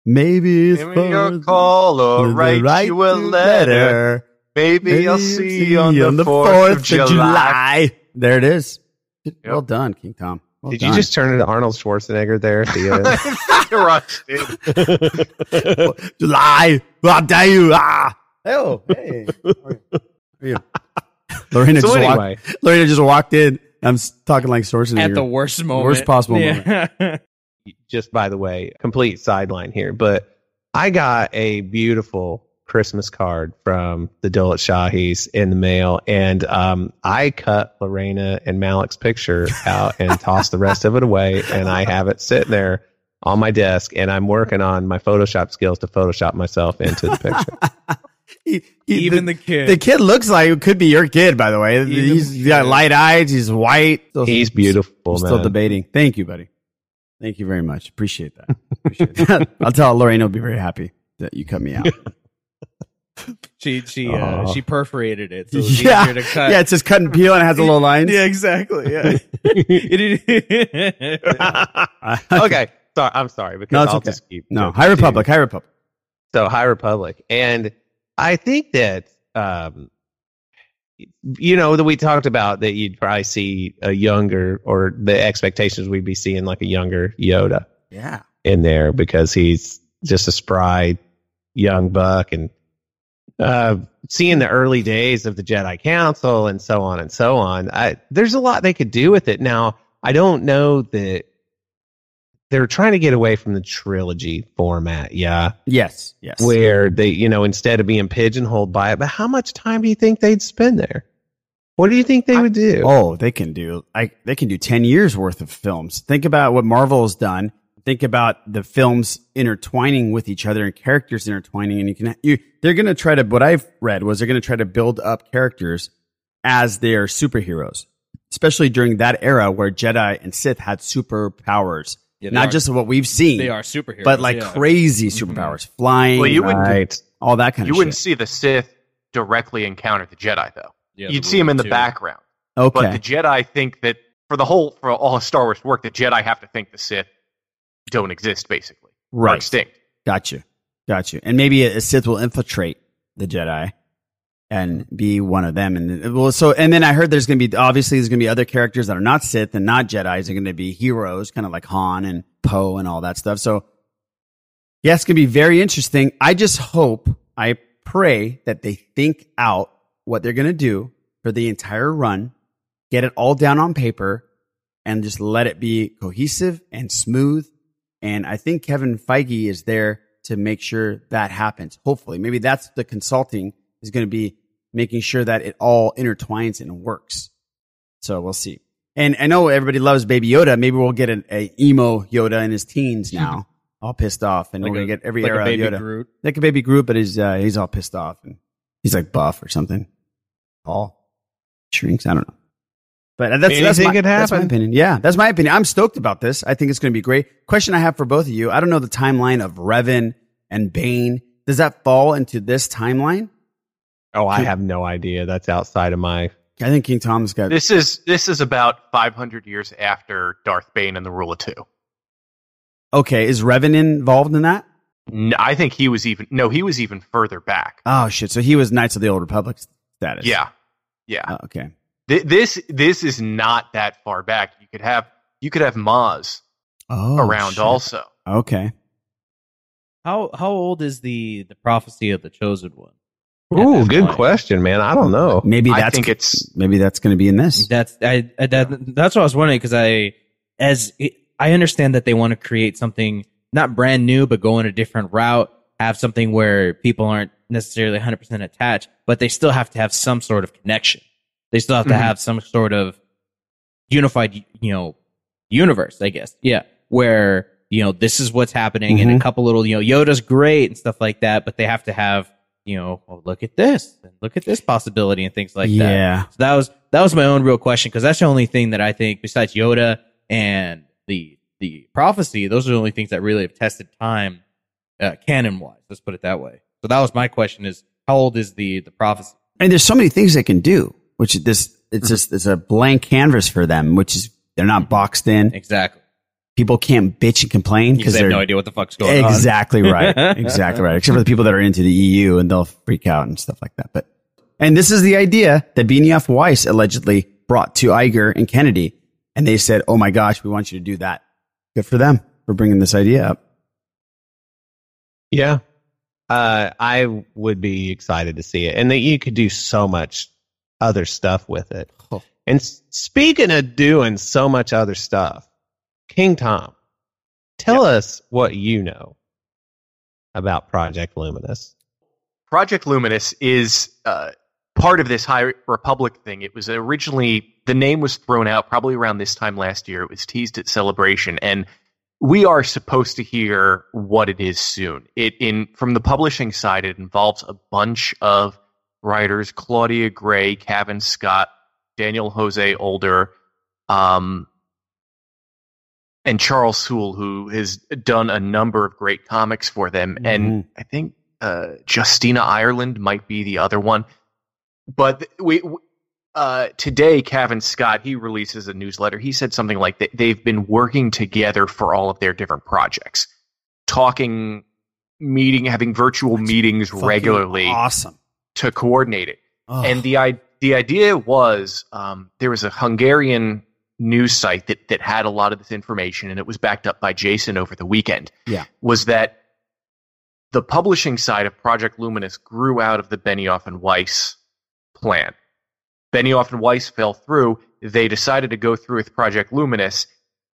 H: Maybe it's
J: Give me your call or write
H: right
J: you a
H: to
J: letter. Maybe I'll see you on the 4th of July.
H: There it is. Well done, King Tom. Well
I: did
H: done.
I: you just turn into Arnold Schwarzenegger there at the end?
J: Rush, dude.
H: July? I'll tell you. Ah. Oh, hey. How are you? Lorena,
I: So
H: just
I: anyway.
H: walked, Lorena just walked in. I'm talking like Schwarzenegger.
K: At the worst moment.
H: Worst possible moment.
I: just by the way, complete sideline here, but I got a beautiful Christmas card from the Dullet Shahis in the mail, and um, I cut Lorena and Malik's picture out and tossed the rest of it away, and I have it sitting there on my desk, and I'm working on my Photoshop skills to Photoshop myself into the picture.
K: Even the kid.
H: The kid looks like it could be your kid, by the way. he's
K: the
H: got light eyes. He's white. Still-
I: He's beautiful,
H: We're still debating. Thank you, buddy. Thank you very much. Appreciate that. Appreciate that. I'll tell Lorraine will be very happy that you cut me out.
K: She she uh, she perforted it. So it's
H: yeah,
K: easier to cut.
H: yeah. It's just cut and peel and it has a little line.
K: Yeah, exactly. Yeah.
I: okay, sorry, I'm sorry because
H: No, it's
I: I'll
H: okay.
I: just keep
H: No, High
I: too.
H: Republic. High Republic.
I: So High Republic, and I think that um, you know that we talked about that you'd probably see a younger, or the expectations we'd be seeing like a younger Yoda
H: Yeah.
I: in there because he's just a spry young buck, and uh, seeing the early days of the Jedi Council and so on and so on. I, there's a lot they could do with it. Now, I don't know that they're trying to get away from the trilogy format. Yeah
H: Yes. Yes.
I: where they, you know, instead of being pigeonholed by it. But how much time do you think they'd spend there? What do you think they would do?
H: Oh, they can do like they can do 10 years worth of films. Think about what Marvel has done. Think about the films intertwining with each other and characters intertwining and you can you they're going to try to what I've read was they're going to try to build up characters as their superheroes. Especially during that era where Jedi and Sith had superpowers.
K: Yeah,
H: Not
K: are-
H: just what we've seen.
K: they are superheroes,
H: But like
K: yeah.
H: crazy mm-hmm. superpowers. Flying,
J: Well, you wouldn't-
I: right.
H: all that kind
J: You
H: of
J: wouldn't
H: shit.
J: see the Sith directly encounter the Jedi, though.
K: Yeah,
J: You'd see them in the
K: too.
J: background.
H: Okay.
J: But the Jedi think that for the whole for all of Star Wars work, the Jedi have to think the Sith don't exist, basically.
H: Right.
J: extinct.
H: Gotcha. Gotcha. And maybe a, a Sith will infiltrate the Jedi and be one of them. And well, so, and then I heard there's going to be, obviously there's going to be other characters that are not Sith and not Jedi's. They're going to be heroes, kind of like Han and Poe and all that stuff. So yeah, it's going to be very interesting. I just hope, I pray that they think out what they're going to do for the entire run, get it all down on paper and just let it be cohesive and smooth. And I think Kevin Feige is there to make sure that happens. Hopefully, maybe that's the consulting is going to be making sure that it all intertwines and works. So we'll see. And I know everybody loves Baby Yoda. Maybe we'll get an a emo Yoda in his teens now, all pissed off, and
K: Like
H: we're
K: a-
H: gonna get every
K: like a
H: era
K: baby
H: of Yoda,
K: Groot.
H: like a baby Groot, but he's uh, he's all pissed off and he's like buff or something. Paul shrinks. I don't know. But uh, that's, that's,
I: Anything
H: my,
I: could
H: that's my
I: happen.
H: opinion. Yeah, that's my opinion. I'm stoked about this. I think it's going to be great. Question I have for both of you. I don't know the timeline of Revan and Bane. Does that fall into this timeline?
I: Oh, I have no idea. That's outside of my.
H: I think King Tom's got.
J: This is this is about 500 years after Darth Bane and the Rule of Two.
H: Okay, is Revan involved in that?
J: No, I think he was even no, he was even further back.
H: Oh shit! So he was Knights of the Old Republic status.
J: Yeah, yeah.
H: Oh, okay.
J: Th- this this is not that far back. You could have you could have Maz
H: Oh,
J: around
H: shit.
J: also.
H: Okay.
K: How how old is the the prophecy of the chosen one?
I: Ooh, good question, man. I don't know.
H: Maybe
J: I
H: that's
J: think it's
H: maybe that's going to be in this.
K: That's I, I that, that's what I was wondering because I as I understand that they want to create something not brand new but go in a different route, have something where people aren't necessarily 100% attached, but they still have to have some sort of connection. They still have to
J: Mhm.
K: have some sort of unified, you know, universe, I guess. Yeah, where you know this is what's happening, and
H: Mhm.
K: a couple little, you know, Yoda's great and stuff like that, but they have to have, you know, well, look at this, and look at this possibility, and things like that.
H: Yeah.
K: So that was that was my own real question because that's the only thing that I think besides Yoda and the the prophecy, those are the only things that really have tested time, uh, canon wise. Let's put it that way. So that was my question: is how old is the the prophecy?
H: And there's so many things they can do, which this it's
J: Mm-hmm.
H: just it's a blank canvas for them, which is they're not boxed in.
K: Exactly.
H: People can't bitch and complain
K: Because
H: because
K: they have no idea what the fuck's going on.
H: exactly right, exactly right. Except for the people that are into the EU and they'll freak out and stuff like that. But and this is the idea that Benioff Weiss allegedly brought to Iger and Kennedy, and they said, "Oh my gosh, we want you to do that." Good for them for bringing this idea up.
I: Yeah. Uh, I would be excited to see it. And that you could do so much other stuff with it. And speaking of doing so much other stuff, King Tom, tell us what you know about Project Luminous.
J: Project Luminous is uh, part of this High Republic thing. It was originally the name was thrown out probably around this time last year. It was teased at Celebration, and we are supposed to hear what it is soon. It in from the publishing side, it involves a bunch of writers: Claudia Gray, Cavan Scott, Daniel Jose Older, um, and Charles Soule, who has done a number of great comics for them. Mm-hmm. And I think uh, Justina Ireland might be the other one. But we, uh, today, Cavan Scott, he releases a newsletter. He said something like that they've been working together for all of their different projects, talking, meeting, having virtual That's meetings regularly.
H: Awesome.
J: To coordinate it. Oh. And the, the idea was um, there was a Hungarian news site that, that had a lot of this information, and it was backed up by Jason over the weekend.
H: Yeah.
J: Was that the publishing side of Project Luminous grew out of the Benioff and Weiss plan. Benioff and Weiss fell through. They decided to go through with Project Luminous,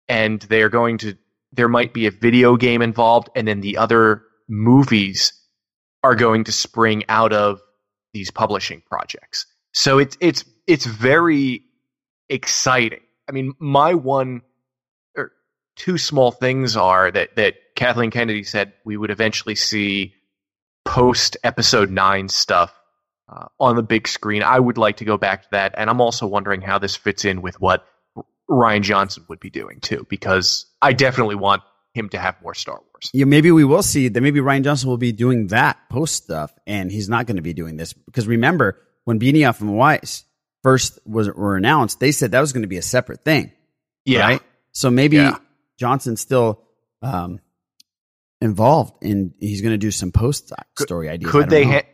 J: and they are going to. There might be a video game involved, and then the other movies are going to spring out of these publishing projects. So it's it's it's very exciting. I mean, my one or two small things are that that Kathleen Kennedy said we would eventually see post episode nine stuff uh, on the big screen. I would like to go back to that, and I'm also wondering how this fits in with what Rian Johnson would be doing too, because I definitely want him to have more Star Wars.
H: Yeah, maybe we will see that. Maybe Rian Johnson will be doing that post stuff, and he's not going to be doing this because remember when Benioff and Weiss first was were announced, they said that was going to be a separate thing.
J: Yeah. Right?
H: So maybe yeah. Johnson's still um, involved, and he's going to do some post story ideas.
J: Could they? Ha-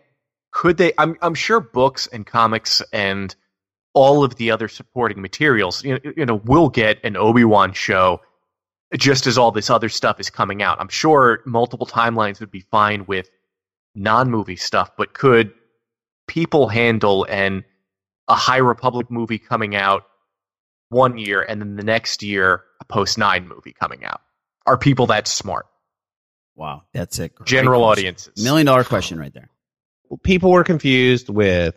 J: could they? I'm I'm sure books and comics and all of the other supporting materials, you know, you know will get an Obi Wan show just as all this other stuff is coming out. I'm sure multiple timelines would be fine with non movie stuff, but could people handle an a High Republic movie coming out one year and then the next year a post nine movie coming out? Are people that smart?
H: Wow, that's it.
J: General question. audiences.
H: Million dollar question right there.
I: People were confused with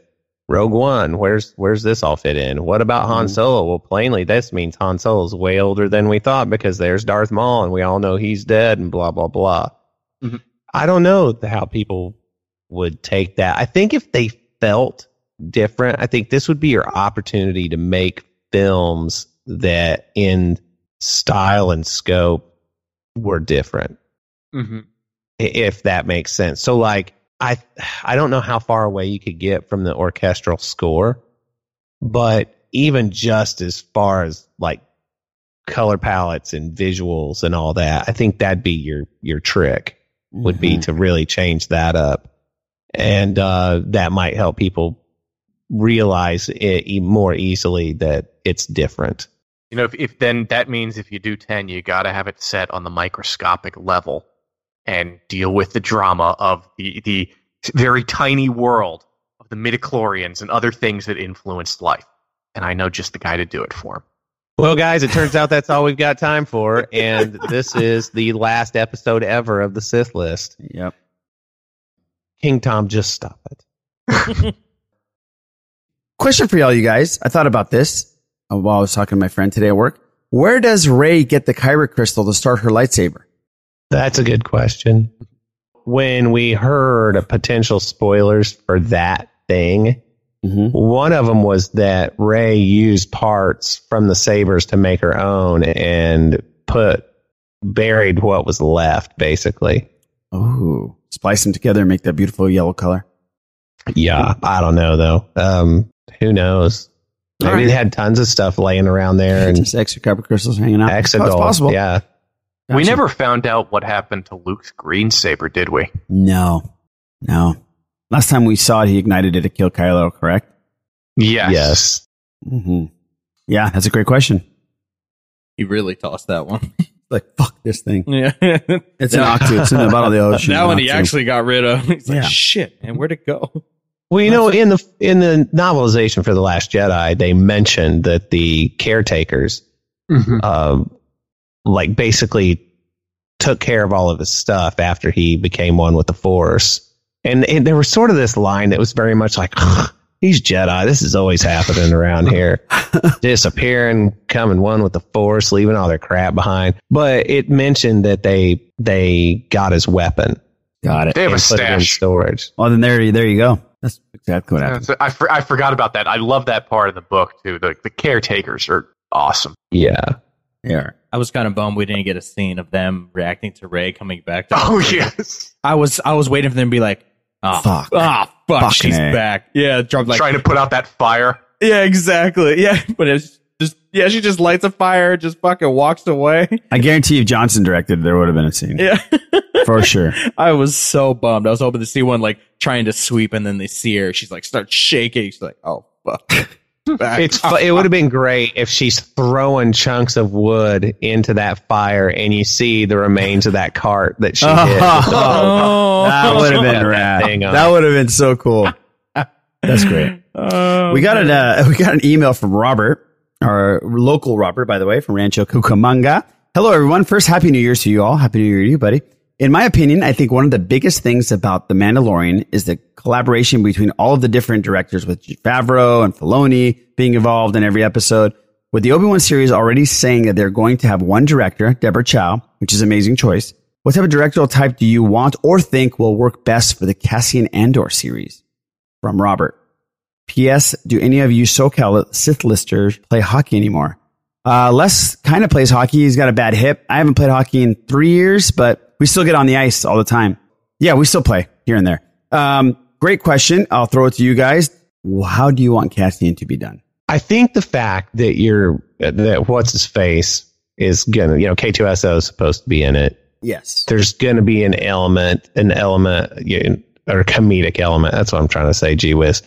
I: Rogue One. Where's where's this all fit in? What about Han mm-hmm. Solo? Well, plainly this means Han Solo's way older than we thought because there's Darth Maul and we all know he's dead and blah blah blah. Mm-hmm. I don't know how people would take that. I think if they felt different, I think this would be your opportunity to make films that in style and scope were different.
J: Mm-hmm.
I: If that makes sense. So like I I don't know how far away you could get from the orchestral score, but even just as far as like color palettes and visuals and all that, I think that'd be your your trick would mm-hmm. be to really change that up. And uh, that might help people realize it more easily that it's different.
J: You know, if, if then that means if you do 10, you got to have it set on the microscopic level and deal with the drama of the, the very tiny world of the midichlorians and other things that influenced life. And I know just the guy to do it for him.
I: Well, guys, it turns out that's all we've got time for. And this is the last episode ever of the Sith list.
H: Yep.
I: King Tom, just stop it.
H: Question for y'all, you guys. I thought about this while I was talking to my friend today at work. Where does Rey get the Kyber crystal to start her lightsaber?
I: That's a good question. When we heard potential spoilers for that thing, mm-hmm. one of them was that Rey used parts from the sabers to make her own and put buried what was left, basically.
H: Oh, splice them together and make that beautiful yellow color.
I: Yeah, I don't know though. Um, who knows? Maybe right. they had tons of stuff laying around there and
H: just extra kyber crystals hanging out.
I: Exegol, possible. Yeah.
J: Gotcha. We never found out what happened to Luke's green saber, did we?
H: No, no. Last time we saw it, he ignited it to kill Kylo. Correct?
J: Yes.
I: Yes.
H: Mm-hmm. Yeah, that's a great question.
K: He really tossed that one.
H: like fuck this thing.
K: Yeah,
H: it's an Ahch-To. It's in the bottom of the ocean.
K: That one he actually got rid of. He's yeah. like, shit, man, where'd it go?
I: Well, you know, in the in the novelization for the Last Jedi, they mentioned that the caretakers, mm-hmm. uh, like basically took care of all of his stuff after he became one with the Force, and, and there was sort of this line that was very much like, He's Jedi. This is always happening around here. Disappearing, coming one with the Force, leaving all their crap behind. But it mentioned that they they got his weapon.
H: Got it.
J: They have a
I: and put it in
J: stash.
I: storage.
H: Well, then there, there you go. That's exactly what happened.
J: So I, for, I forgot about that. I love that part of the book too. The the caretakers are awesome.
I: Yeah.
H: Yeah.
K: I was kind of bummed we didn't get a scene of them reacting to Rey coming back. To
J: Oh yes,
K: I was I was waiting for them to be like, oh
H: Fuck.
K: ah fuck,
H: Fucking
K: she's
H: A.
K: back. Yeah, drop like
J: trying to put out that fire.
K: yeah, exactly. Yeah, but it's just yeah, she just lights a fire, just fucking walks away.
H: I guarantee if Johnson directed, there would have been a scene.
K: Yeah.
H: For sure.
K: I was so bummed. I was hoping to see one like trying to sweep, and then they see her. She's like starts shaking. She's like, "Oh fuck!" Back.
I: It's it would have been great if she's throwing chunks of wood into that fire and you see the remains of that cart that she hit.
K: Oh.
H: that would have been rad. That would have been so cool. That's great.
K: Oh,
H: we got an uh, we got an email from Robert, our local Robert, by the way, from Rancho Cucamonga. Hello, everyone. First, happy New Year's to you all. Happy New Year to you, buddy. In my opinion, I think one of the biggest things about The Mandalorian is the collaboration between all of the different directors with Favreau and Filoni being involved in every episode. With the Obi-Wan series already saying that they're going to have one director, Deborah Chow, which is an amazing choice. What type of directorial type do you want or think will work best for the Cassian Andor series? From Robert. P.S. Do any of you SoCal Sith listers play hockey anymore? Uh, Les kind of plays hockey. He's got a bad hip. I haven't played hockey in three years, but we still get on the ice all the time. Yeah, we still play here and there. Um, great question. I'll throw it to you guys. How do you want Cassian to be done?
I: I think the fact that you're that what's his face is gonna you know K2SO is supposed to be in it.
H: Yes.
I: There's gonna be an element, an element or a comedic element. That's what I'm trying to say. Gee whiz.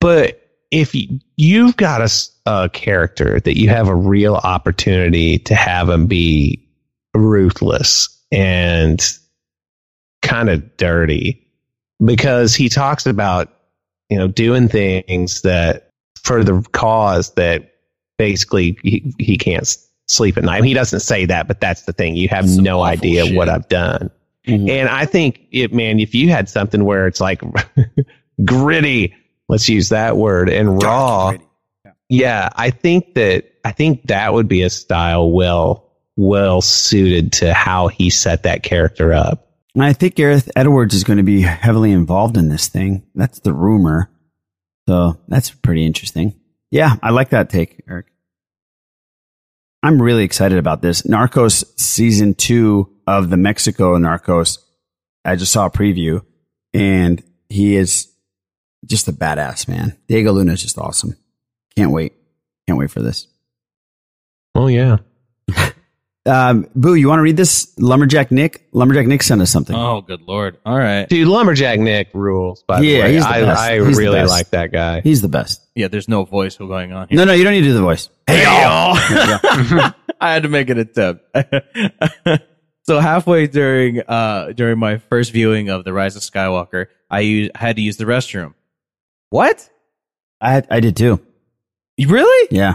I: But if you, you've got a character that you have a real opportunity to have him be ruthless and kind of dirty because he talks about you know doing things that for the cause that basically he, he can't sleep at night. He doesn't say that, but that's the thing. You have
K: Some
I: no idea
K: shit.
I: what I've done. Mm-hmm. And I think it, man, if you had something where it's like gritty, let's use that word, and raw, yeah, I think that I think that would be a style well well suited to how he set that character up.
H: And I think Gareth Edwards is going to be heavily involved in this thing. That's the rumor. So that's pretty interesting. Yeah, I like that take, Eric. I'm really excited about this. Narcos season two of the Mexico Narcos. I just saw a preview and he is just a badass, man. Diego Luna is just awesome. Can't wait. Can't wait for this.
I: Oh yeah.
H: Um, Boo, you want to read this? Lumberjack Nick? Lumberjack Nick sent us something.
K: Oh, good lord! All right,
I: Dude, Lumberjack Nick rules. By the way,
H: he's the
I: I,
H: best.
I: I
H: He's the
I: really
H: best.
I: like that guy.
H: He's the best.
K: Yeah, there's no voice going on here.
H: No, no, you don't need to do the voice.
K: Hey, y'all. I had to make an attempt. so halfway during uh during my first viewing of The Rise of Skywalker, I used, had to use the restroom. What?
H: I I did too.
K: You really?
H: Yeah.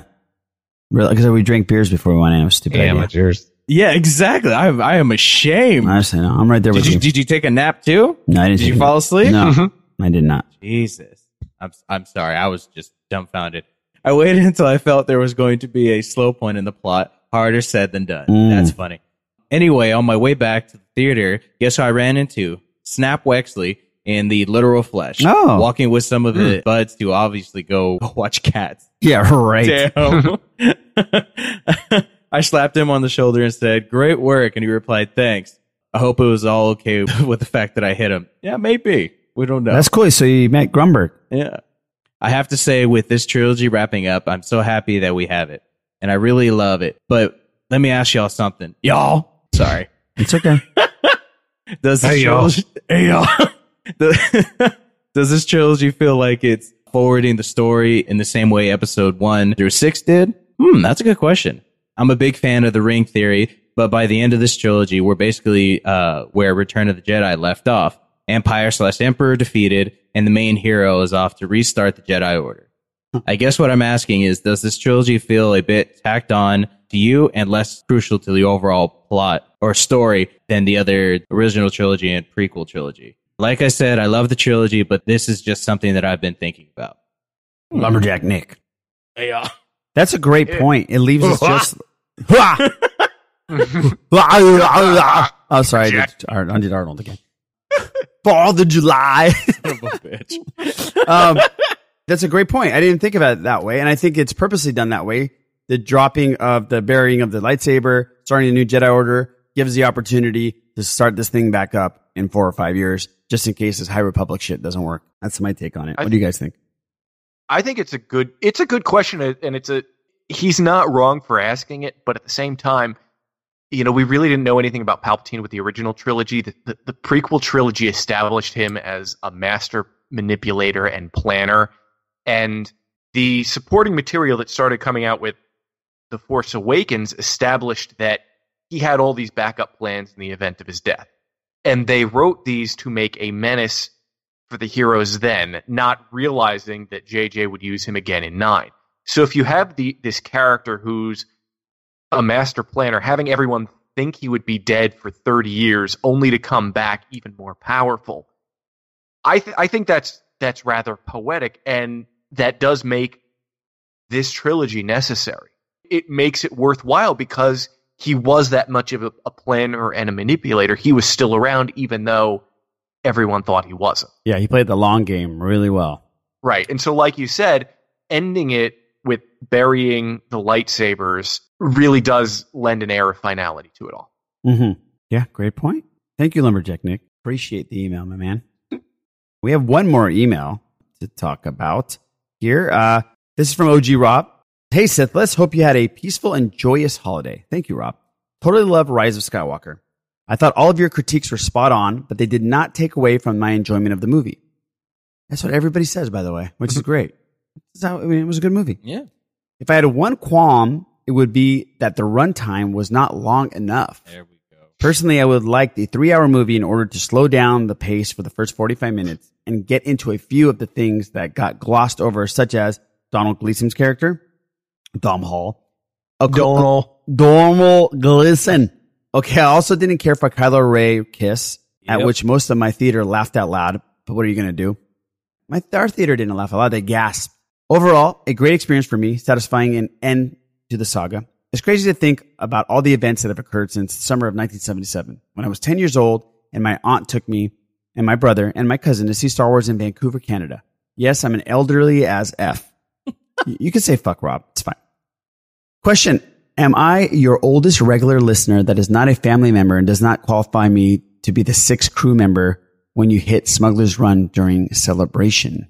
H: Really, because we drank beers before we went in. It was a stupid. idea.
I: Amateurs.
K: Yeah, exactly. I I am ashamed.
H: I say no. I'm right there
K: Did
H: with
K: you,
H: you.
K: did you take a nap too?
H: No, I didn't.
K: Did you
H: take
K: fall
H: it.
K: asleep?
H: No, I did not.
K: Jesus. I'm I'm sorry. I was just dumbfounded. I waited until I felt there was going to be a slow point in the plot. Harder said than done.
H: Mm.
K: That's funny. Anyway, on my way back to the theater, guess who I ran into? Snap Wexley in the literal flesh.
H: Oh.
K: Walking with some of the mm. buds to obviously go watch cats.
H: Yeah, right.
K: Damn. I slapped him on the shoulder and said, Great work. And he replied, Thanks. I hope it was all okay with the fact that I hit him. Yeah, maybe. We don't know.
H: That's cool. So you met Grunberg.
K: Yeah. I have to say, with this trilogy wrapping up, I'm so happy that we have it. And I really love it. But let me ask y'all something. Y'all. Sorry.
H: It's okay.
K: Does this
I: Hey, y'all.
K: hey, y'all. Does- this trilogy feel like it's forwarding the story in the same way episode one through six did? Hmm, that's a good question. I'm a big fan of the ring theory, but by the end of this trilogy, we're basically uh, where Return of the Jedi left off. Empire slash Emperor defeated, and the main hero is off to restart the Jedi Order. I guess what I'm asking is, does this trilogy feel a bit tacked on to you and less crucial to the overall plot or story than the other original trilogy and prequel trilogy? Like I said, I love the trilogy, but this is just something that I've been thinking about.
H: Lumberjack Nick.
K: Yeah.
H: That's a great point. It leaves us just. oh, sorry. I did, Ar- I did Arnold again. Fourth of July. um, that's a great point. I didn't think about it that way. And I think it's purposely done that way. The dropping of the burying of the lightsaber, starting a new Jedi Order gives the opportunity to start this thing back up in four or five years, just in case this High Republic shit doesn't work. That's my take on it.
J: I
H: What do you guys think?
J: I think it's a good it's a good question uh, and it's a he's not wrong for asking it, but at the same time, you know, we really didn't know anything about Palpatine with the original trilogy. The, the, the prequel trilogy established him as a master manipulator and planner, and the supporting material that started coming out with The Force Awakens established that he had all these backup plans in the event of his death. And they wrote these to make a menace for the heroes then, not realizing that JJ would use him again in 9. So if you have the this character who's a master planner, having everyone think he would be dead for 30 years only to come back even more powerful. I th- I think that's that's rather poetic and that does make this trilogy necessary. It makes it worthwhile because he was that much of a, a planner and a manipulator. He was still around even though everyone thought he wasn't.
H: Yeah, he played the long game really well.
J: Right. And so, like you said, ending it with burying the lightsabers really does lend an air of finality to it all.
H: Mm-hmm. Yeah, great point. Thank you, Lumberjack Nick. Appreciate the email, my man. We have one more email to talk about here. Uh, this is from OG Rob. Hey, Sith, let's hope you had a peaceful and joyous holiday. Thank you, Rob. Totally love Rise of Skywalker. I thought all of your critiques were spot on, but they did not take away from my enjoyment of the movie. That's what everybody says, by the way, which is great. How- I mean, it was a good movie.
K: Yeah.
H: If I had one qualm, it would be that the runtime was not long enough.
K: There we go.
H: Personally, I would like the three hour movie in order to slow down the pace for the first 45 minutes and get into a few of the things that got glossed over, such as Donald Gleeson's character, Dom Hall.
I: Donald.
H: Donald Gleeson. Okay, I also didn't care for Kylo Rey kiss, at
K: Yep.
H: which most of my theater laughed out loud. But what are you going to do? My our theater didn't laugh out loud; they gasped. Overall, a great experience for me, satisfying an end to the saga. It's crazy to think about all the events that have occurred since the summer of 1977, when I was 10 years old and my aunt took me and my brother and my cousin to see Star Wars in Vancouver, Canada. Yes, I'm an elderly as F. you can say fuck Rob. It's fine. Question. Am I your oldest regular listener that is not a family member and does not qualify me to be the sixth crew member when you hit Smuggler's Run during celebration?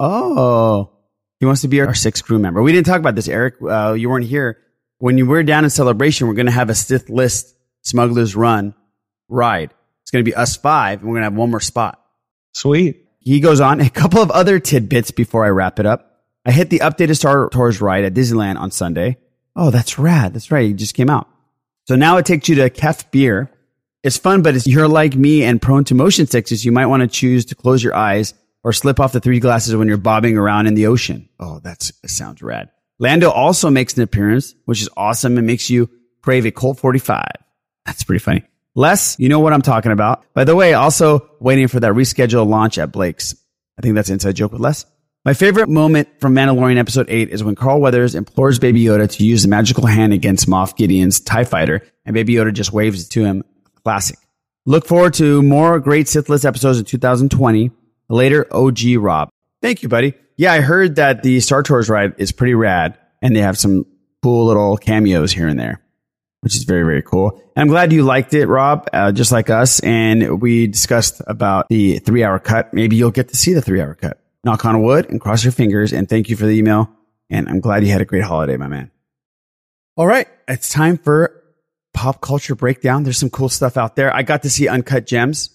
H: Oh, he wants to be our sixth crew member. We didn't talk about this, Eric. Uh, you weren't here. When you were down in celebration, we're going to have a Sith list Smuggler's Run ride. It's going to be us five, and we're going to have one more spot.
I: Sweet.
H: He goes on a couple of other tidbits before I wrap it up. I hit the updated Star Tours ride at Disneyland on Sunday. Oh, that's rad. That's right. It just came out. So now it takes you to Beer. It's fun, but if you're like me and prone to motion sickness, you might want to choose to close your eyes or slip off the three glasses when you're bobbing around in the ocean. Oh, that sounds rad. Lando also makes an appearance, which is awesome and makes you crave a Colt 45. That's pretty funny. Les, you know what I'm talking about. By the way, also waiting for that rescheduled launch at Blake's. I think that's inside joke with Les. My favorite moment from Mandalorian episode 8 is when Carl Weathers implores Baby Yoda to use the magical hand against Moff Gideon's TIE fighter, and Baby Yoda just waves it to him. Classic. Look forward to more great Sith List episodes in 2020. Later, OG Rob. Thank you, buddy. Yeah, I heard that the Star Tours ride is pretty rad, and they have some cool little cameos here and there, which is very, very cool. And I'm glad you liked it, Rob, uh, just like us. And we discussed about the three hour cut. Maybe you'll get to see the three hour cut. Knock on wood and cross your fingers. And thank you for the email. And I'm glad you had a great holiday, my man. All right. It's time for pop culture breakdown. There's some cool stuff out there. I got to see Uncut Gems.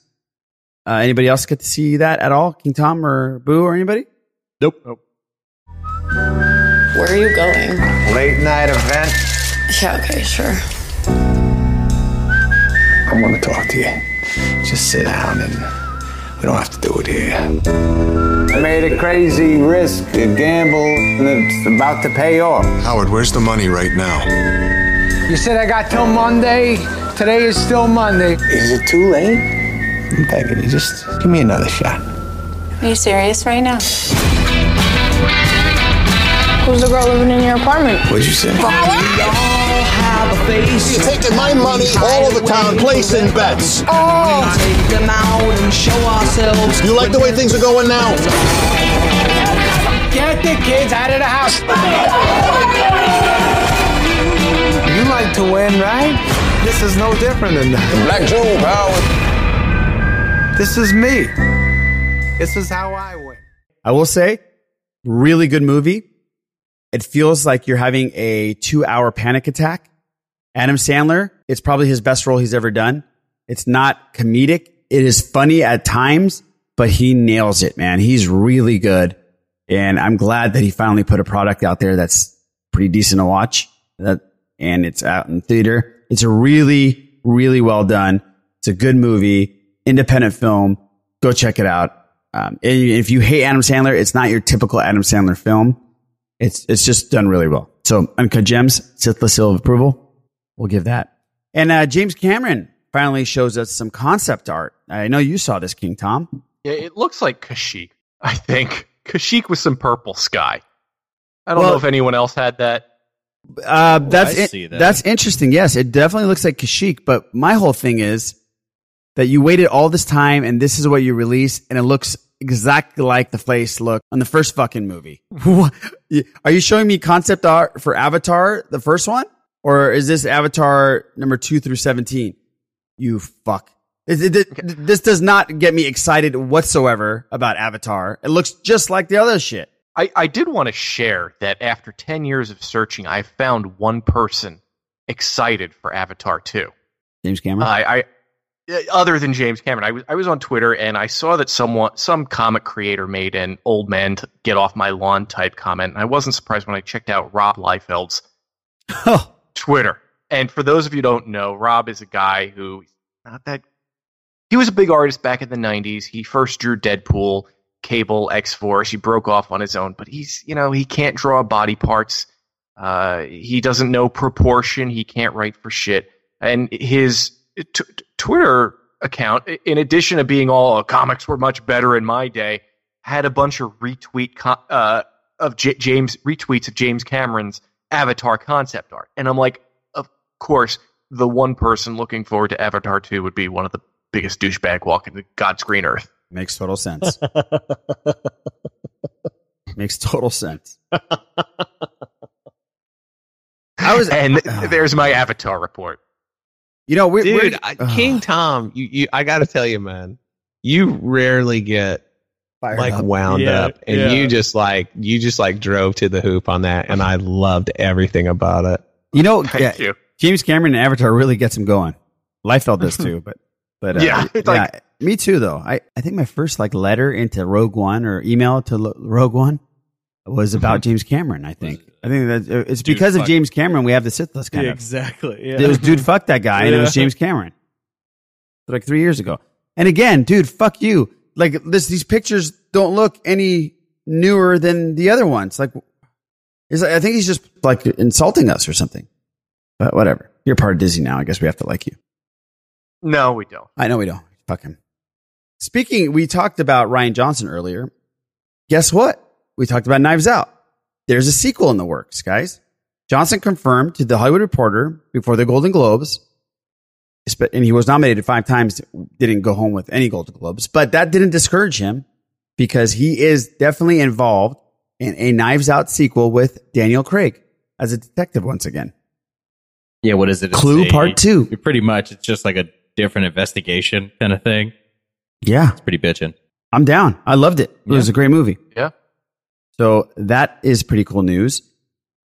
H: Uh, anybody else get to see that at all? King Tom or Boo or anybody?
I: Nope. Nope.
N: Where are you going?
D: Late night event.
N: Yeah, okay, sure.
D: I want to talk to you. Just sit down and we don't have to do it here. I made a crazy risk, a gamble, and it's about to pay off.
F: Howard, where's the money right now?
O: You said I got till Monday. Today is still Monday.
D: Is it too late? I'm begging you, just give me another shot.
N: Are you serious right now? Who's the girl living in your apartment?
D: What'd you say?
P: You're taking my money all over town placing bets.
N: Oh.
Q: Take them out and show ourselves.
P: You like the way things are going now?
O: Get the kids out of the house. You like to win, right? This is no different than that.
P: Black Joe, pal.
O: This is me. This is how I win.
H: I will say, really good movie. It feels like you're having a two hour panic attack. Adam Sandler, it's probably his best role he's ever done. It's not comedic. It is funny at times, but he nails it, man. He's really good. And I'm glad that he finally put a product out there that's pretty decent to watch. That, and it's out in theater. It's a really, really well done. It's a good movie, independent film. Go check it out. Um, if you hate Adam Sandler, it's not your typical Adam Sandler film. It's it's just done really well. So Uncut Gems, Sith List Seal of Approval. We'll give that. And uh, James Cameron finally shows us some concept art. I know you saw this, King Tom.
J: Yeah, it looks like Kashyyyk. I think Kashyyyk with some purple sky. I don't
H: Well-
J: know if anyone else had that.
H: Uh, that's
J: I
H: in-
J: see that.
H: that's interesting. Yes, it definitely looks like Kashyyyk. But my whole thing is that you waited all this time, and this is what you release, and it looks exactly like the face look on the first fucking movie. What? Are you showing me concept art for Avatar, the first one, or is this Avatar number two through seventeen? You fuck. It- it- it- This does not get me excited whatsoever about Avatar. It looks just like the other shit.
J: I, I did want to share that after 10 years of searching, I found one person excited for Avatar 2.
H: James Cameron.
J: I, I other than James Cameron, I was I was on Twitter and I saw that someone some comic creator made an old man to get off my lawn type comment. And I wasn't surprised when I checked out Rob Liefeld's oh. Twitter. And for those of you who don't know, Rob is a guy who not that he was a big artist back in the 90s. He first drew Deadpool, Cable, X-Force. He broke off on his own, but he's, you know, he can't draw body parts. Uh, he doesn't know proportion. He can't write for shit. And his t- Twitter account, in addition to being all "Oh, comics were much better in my day, had a bunch of retweet co- uh, of J- James retweets of James Cameron's Avatar concept art. And I'm like, of course, the one person looking forward to Avatar 2 would be one of the biggest douchebag walking the God's green earth.
H: Makes total sense. Makes total sense.
J: I was, and uh, there's my Avatar report.
H: You know, we're,
I: dude,
H: we're-
I: I, King Tom, you, you, I got to tell you, man, you rarely get
H: Fired
I: like
H: up.
I: wound
H: Yeah,
I: up, and
H: yeah.
I: you just like you just like drove to the hoop on that, and I loved everything about it.
H: You know, yeah,
J: you.
H: James Cameron and Avatar really gets him going. Liefeld does too, but but uh,
J: Yeah,
H: yeah,
J: like-
H: me too. Though I I think my first like letter into Rogue One or email to Lo- Rogue One was about James Cameron. I think I think that uh, it's
K: Dude,
H: because of. James Cameron we have the Sith list kind
K: Yeah,
H: of
K: exactly. Yeah.
H: It was dude, fuck that guy, and it was James Cameron. Like three years ago. And again, dude, fuck you. Like this, these pictures don't look any newer than the other ones. Like, is I think he's just like insulting us or something. But whatever. You're part of Disney now. I guess we have to like you.
J: No, we don't.
H: I know we don't. Fuck him. Speaking, we talked about Rian Johnson earlier. Guess what? We talked about Knives Out. There's a sequel in the works, guys. Johnson confirmed to the Hollywood Reporter before the Golden Globes, and he was nominated five times, didn't go home with any Golden Globes, but that didn't discourage him because he is definitely involved in a Knives Out sequel with Daniel Craig as a detective once again.
K: Yeah, what is it?
H: Clue
K: a-
H: Part Two.
K: Pretty much, it's just like a different investigation kind of thing.
H: Yeah.
K: It's pretty bitchin'.
H: I'm down. I loved it. It was a great movie.
J: Yeah.
H: So that is pretty cool news.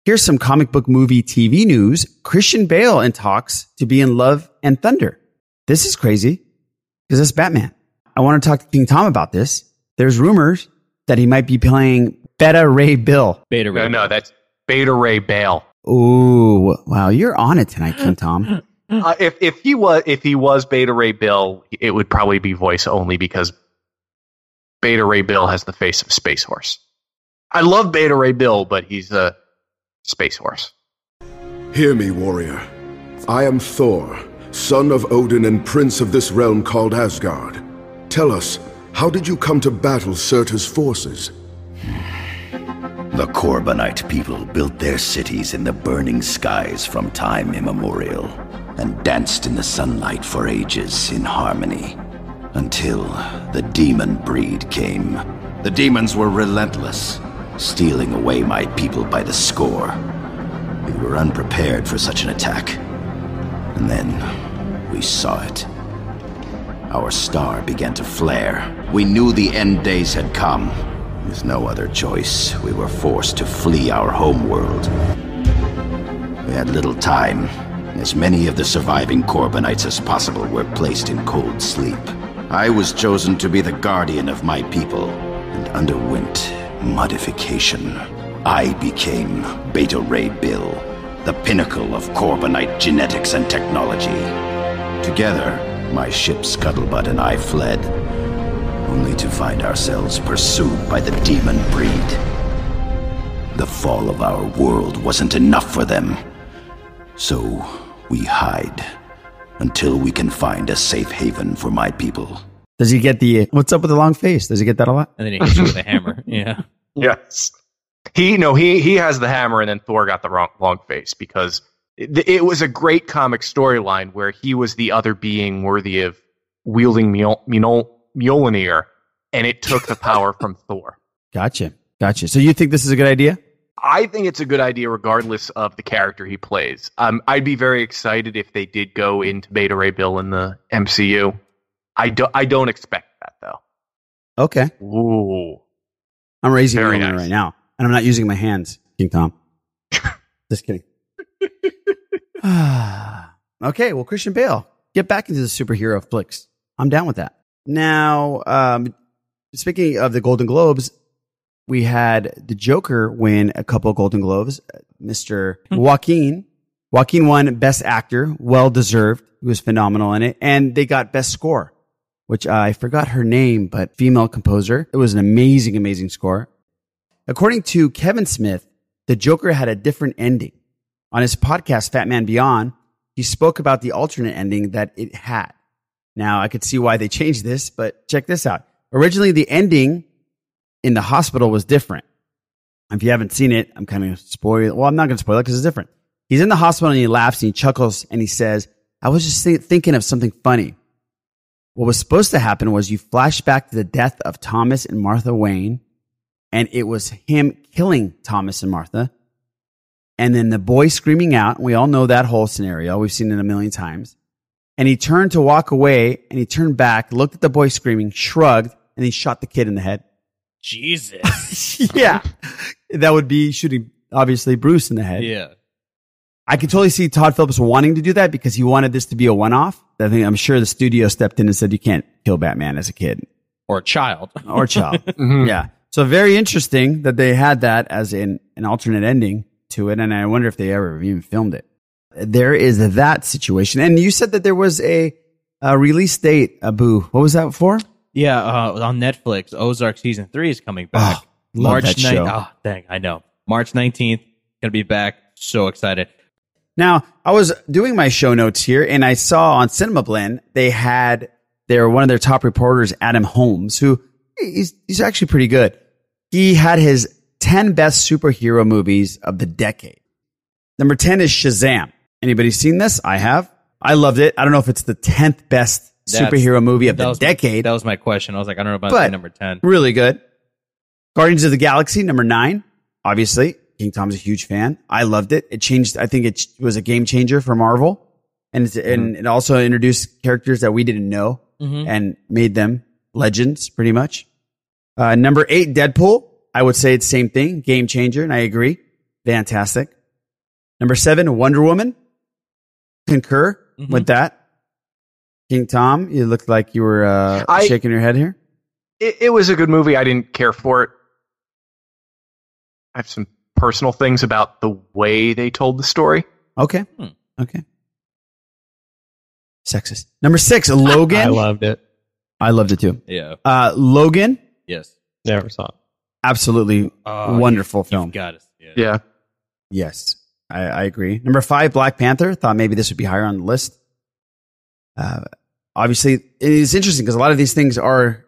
H: Here's some comic book movie TV news. Christian Bale in talks to be in Love and Thunder. This is crazy because that's Batman. I want to talk to King Tom about this. There's rumors that he might be playing Beta Ray Bill.
K: Beta Ray.
J: No, no, that's Beta Ray Bale.
H: Ooh, wow, you're on it tonight, King Tom.
J: Uh, if if he was if he was Beta Ray Bill, it would probably be voice only because Beta Ray Bill has the face of a space horse. I love Beta Ray Bill, but he's a space horse.
F: Hear me, warrior. I am Thor, son of Odin and prince of this realm called Asgard. Tell us, how did you come to battle Surtur's forces?
N: The Korbinite people built their cities in the burning skies from time immemorial and danced in the sunlight for ages in harmony until the demon breed came. The demons were relentless, stealing away my people by the score. We were unprepared for such an attack. And then we saw it. Our star began to flare. We knew the end days had come. With no other choice, we were forced to flee our homeworld. We had little time. As many of the surviving Korbinites as possible were placed in cold sleep. I was chosen to be the guardian of my people and underwent modification. I became Beta Ray Bill, the pinnacle of Korbinite genetics and technology. Together, my ship Scuttlebutt and I fled, only to find ourselves pursued by the demon breed. The fall of our world wasn't enough for them, so we hide until we can find a safe haven for my people.
H: Does he get the what's up with the long face? Does he get that a lot?
K: And then he hits you with a hammer. Yeah.
J: Yes. He no he he has the hammer and then Thor got the wrong long face because it, it was a great comic storyline where he was the other being worthy of wielding Mjol- Mjol- Mjolnir and it took the power from Thor.
H: Gotcha. Gotcha. So you think this is a good idea?
J: I think it's a good idea regardless of the character he plays. Um, I'd be very excited if they did go into Beta Ray Bill in the MCU. I, don't. I don't expect that though.
H: Okay.
J: Ooh.
H: I'm raising
J: Very
H: my
J: nice.
H: right now, and I'm not using my hands, King Tom. Just kidding. okay, well, Christian Bale, get back into the superhero flicks. I'm down with that. Now, um, speaking of the Golden Globes, we had the Joker win a couple Golden Globes. Mr. Joaquin, Joaquin won Best Actor, well deserved. He was phenomenal in it, and they got Best Score, which I forgot her name, but female composer. It was an amazing, amazing score. According to Kevin Smith, the Joker had a different ending. On his podcast, Fat Man Beyond, he spoke about the alternate ending that it had. Now, I could see why they changed this, but check this out. Originally, the ending in the hospital was different. If you haven't seen it, I'm kind of spoil. Well, I'm not going to spoil it because it's different. He's in the hospital and he laughs and he chuckles and he says, I was just thi- thinking of something funny. What was supposed to happen was you flash back to the death of Thomas and Martha Wayne, and it was him killing Thomas and Martha. And then the boy screaming out. We all know that whole scenario. We've seen it a million times. And he turned to walk away and he turned back, looked at the boy screaming, shrugged, and he shot the kid in the head.
K: Jesus.
H: yeah. That would be shooting, obviously, Bruce in the head.
K: yeah.
H: I could totally see Todd Phillips wanting to do that because he wanted this to be a one off. I think I'm sure the studio stepped in and said, you can't kill Batman as a kid
K: Or a child.
H: or a child. Mm-hmm. Yeah. So very interesting that they had that as an, an alternate ending to it. And I wonder if they ever even filmed it. There is that situation. And you said that there was a, a release date, Abu. What was that for?
K: Yeah, uh, on Netflix, Ozark season three is coming back.
H: Oh,
K: March
H: that show.
K: Oh, dang, I know. March nineteenth, gonna be back. So excited.
H: Now, I was doing my show notes here and I saw on Cinema Blend, they had their, one of their top reporters, Adam Holmes, who he's, he's actually pretty good. He had his 10 best superhero movies of the decade. Number 10 is Shazam. Anybody seen this? I have. I loved it. I don't know if it's the 10th best
K: That's-
H: superhero movie of the decade.
K: That was my question. I was like, I don't know about number ten.
H: Really good. Guardians of the Galaxy, number nine. Obviously, King Tom's a huge fan. I loved it. It changed. I think it was a game changer for Marvel, and it's, and it also introduced characters that we didn't know
K: Mhm.
H: and made them legends, pretty much. Uh, number eight, Deadpool. I would say it's the same thing, game changer, and I agree. Fantastic. Number seven, Wonder Woman. Concur
K: Mm-hmm.
H: with that. King Tom, you looked like you were uh,
J: I-
H: shaking your head here.
J: It, it was a good movie. I didn't care for it. I have some personal things about the way they told the story.
H: Okay.
K: Hmm.
H: Okay. Sexist. Number six, Logan.
I: I loved it.
H: I loved it too.
K: Yeah.
H: Uh, Logan,
K: Yes.
I: Never saw it.
H: absolutely
K: Oh,
H: wonderful
K: you-
H: film.
K: You've got it. Yeah.
J: Yeah.
H: Yes, I, I agree. Number five, Black Panther. Thought maybe this would be higher on the list. Uh, obviously, it is interesting because a lot of these things are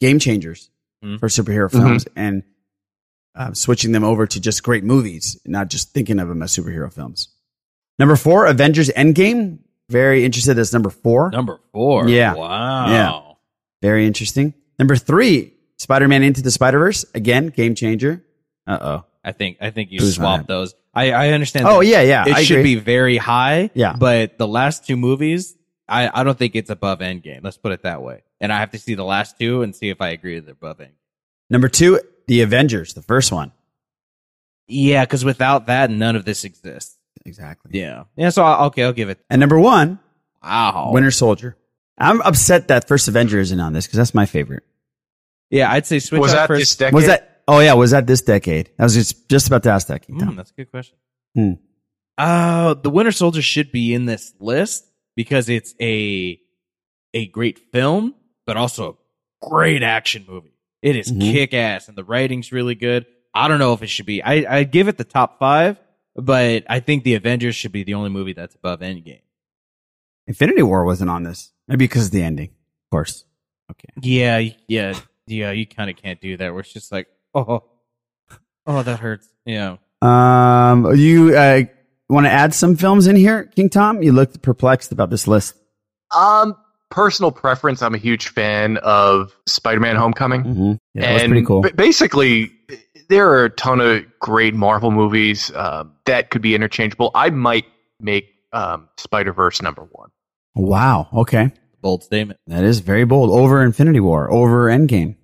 H: game changers
K: Mhm.
H: for superhero
J: Mm-hmm.
H: films, and uh, switching them over to just great movies, not just thinking of them as superhero films. Number four, Avengers Endgame. Very interested as number four.
K: Number four.
H: Yeah.
K: Wow.
H: Yeah. Very interesting. Number three, Spider Man Into the Spider Verse. Again, game changer. Uh oh.
K: I think I think you
H: Who's
K: swapped those. I, I understand.
H: Oh,
K: that
H: yeah, yeah,
K: It
H: I
K: should
H: agree.
K: be very high.
H: Yeah.
K: But the last two movies, I, I don't think it's above Endgame. Let's put it that way. And I have to see the last two and see if I agree they're above Endgame.
H: Number two, The Avengers, the first one.
K: Yeah, because without that, none of this exists.
H: Exactly.
K: Yeah. Yeah. So I'll, okay, I'll give it.
H: And number one,
K: Wow.
H: Winter Soldier. I'm upset that first Avenger isn't on this because that's my favorite.
K: Yeah, I'd say switch
J: Was that
K: first.
J: this decade?
H: Was that? Oh yeah, was that this decade? I was just just about to ask that. King
K: Hmm, that's a good question.
H: Hmm.
K: Uh, the Winter Soldier should be in this list because it's a a great film, but also a great action movie. It is
H: Mhm.
K: kick ass, and the writing's really good. I don't know if it should be. I I give it the top five, but I think the Avengers should be the only movie that's above Endgame.
H: Infinity War wasn't on this. Maybe because of the ending, of course. Okay.
K: Yeah, yeah, yeah. You kind of can't do that. Where it's just like, oh, oh, that hurts. Yeah.
H: Um, you uh, want to add some films in here, King Tom? You looked perplexed about this list.
J: Um, personal preference. I'm a huge fan of Spider-Man: Homecoming.
H: Mm-hmm. Yeah, that was
J: and
H: pretty cool.
J: ba- basically, there are a ton of great Marvel movies uh, that could be interchangeable. I might make um, Spider Verse number one.
H: Wow. Okay.
K: Bold statement.
H: That is very bold. Over Infinity War, over Endgame.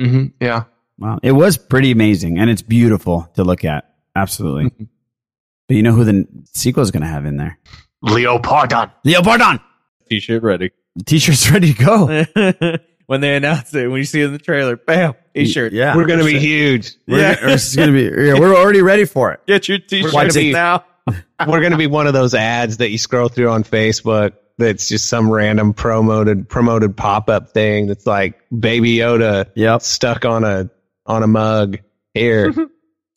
J: Mm-hmm. Yeah.
H: Wow. It was pretty amazing and it's beautiful to look at. Absolutely. but you know who the sequel is going to have in there?
J: Leo Pardon.
H: Leo Pardon.
K: T-shirt ready.
H: The t-shirt's ready to go.
K: when they announce it, when you see it in the trailer, bam, T-shirt.
H: Yeah.
I: We're going to be huge.
H: We're,
K: Yeah.
H: gonna, it's gonna be, yeah, we're already ready for it.
K: Get your
I: We're gonna
K: T-shirts
I: be-
K: now.
I: We're going to be one of those ads that you scroll through on Facebook that's just some random promoted promoted pop up thing that's like Baby Yoda
H: Yep.
I: stuck on a on a mug. Here,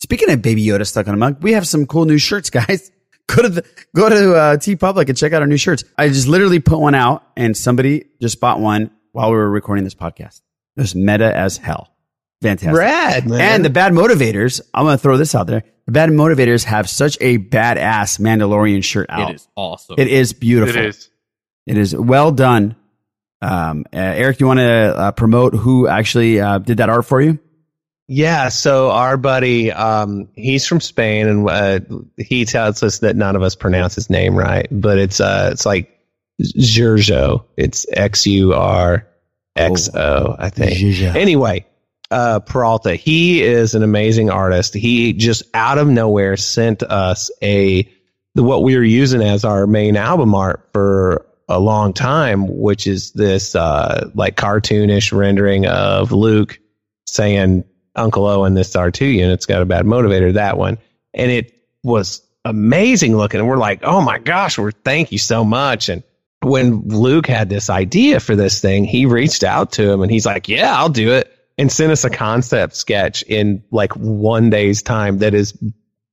H: Speaking of Baby Yoda stuck on a mug, we have some cool new shirts, guys. Go to the, go to uh, TeePublic and check out our new shirts. I just literally put one out, and somebody just bought one while we were recording this podcast. It was meta as hell. Fantastic.
I: rad man.
H: And the bad motivators, I'm going to throw this out there. The bad motivators have such a badass Mandalorian shirt out.
K: It is awesome.
H: It is beautiful.
J: It is.
H: It is well done. Um, uh, Eric, you want to uh, promote who actually uh, did that art for you?
I: Yeah, so our buddy, um, he's from Spain, and uh, he tells us that none of us pronounce his name right, but it's uh, it's like Giorgio. It's X U R X O, I think. Anyway, uh, Peralta, he is an amazing artist. He just out of nowhere sent us a what we were using as our main album art for a long time, which is this uh, like cartoonish rendering of Luke saying Uncle Owen, this R2 unit's got a bad motivator, that one. And it was amazing looking. And we're like, oh my gosh, we're thank you so much. And when Luke had this idea for this thing, he reached out to him and he's like, yeah, I'll do it. And sent us a concept sketch in like one day's time that is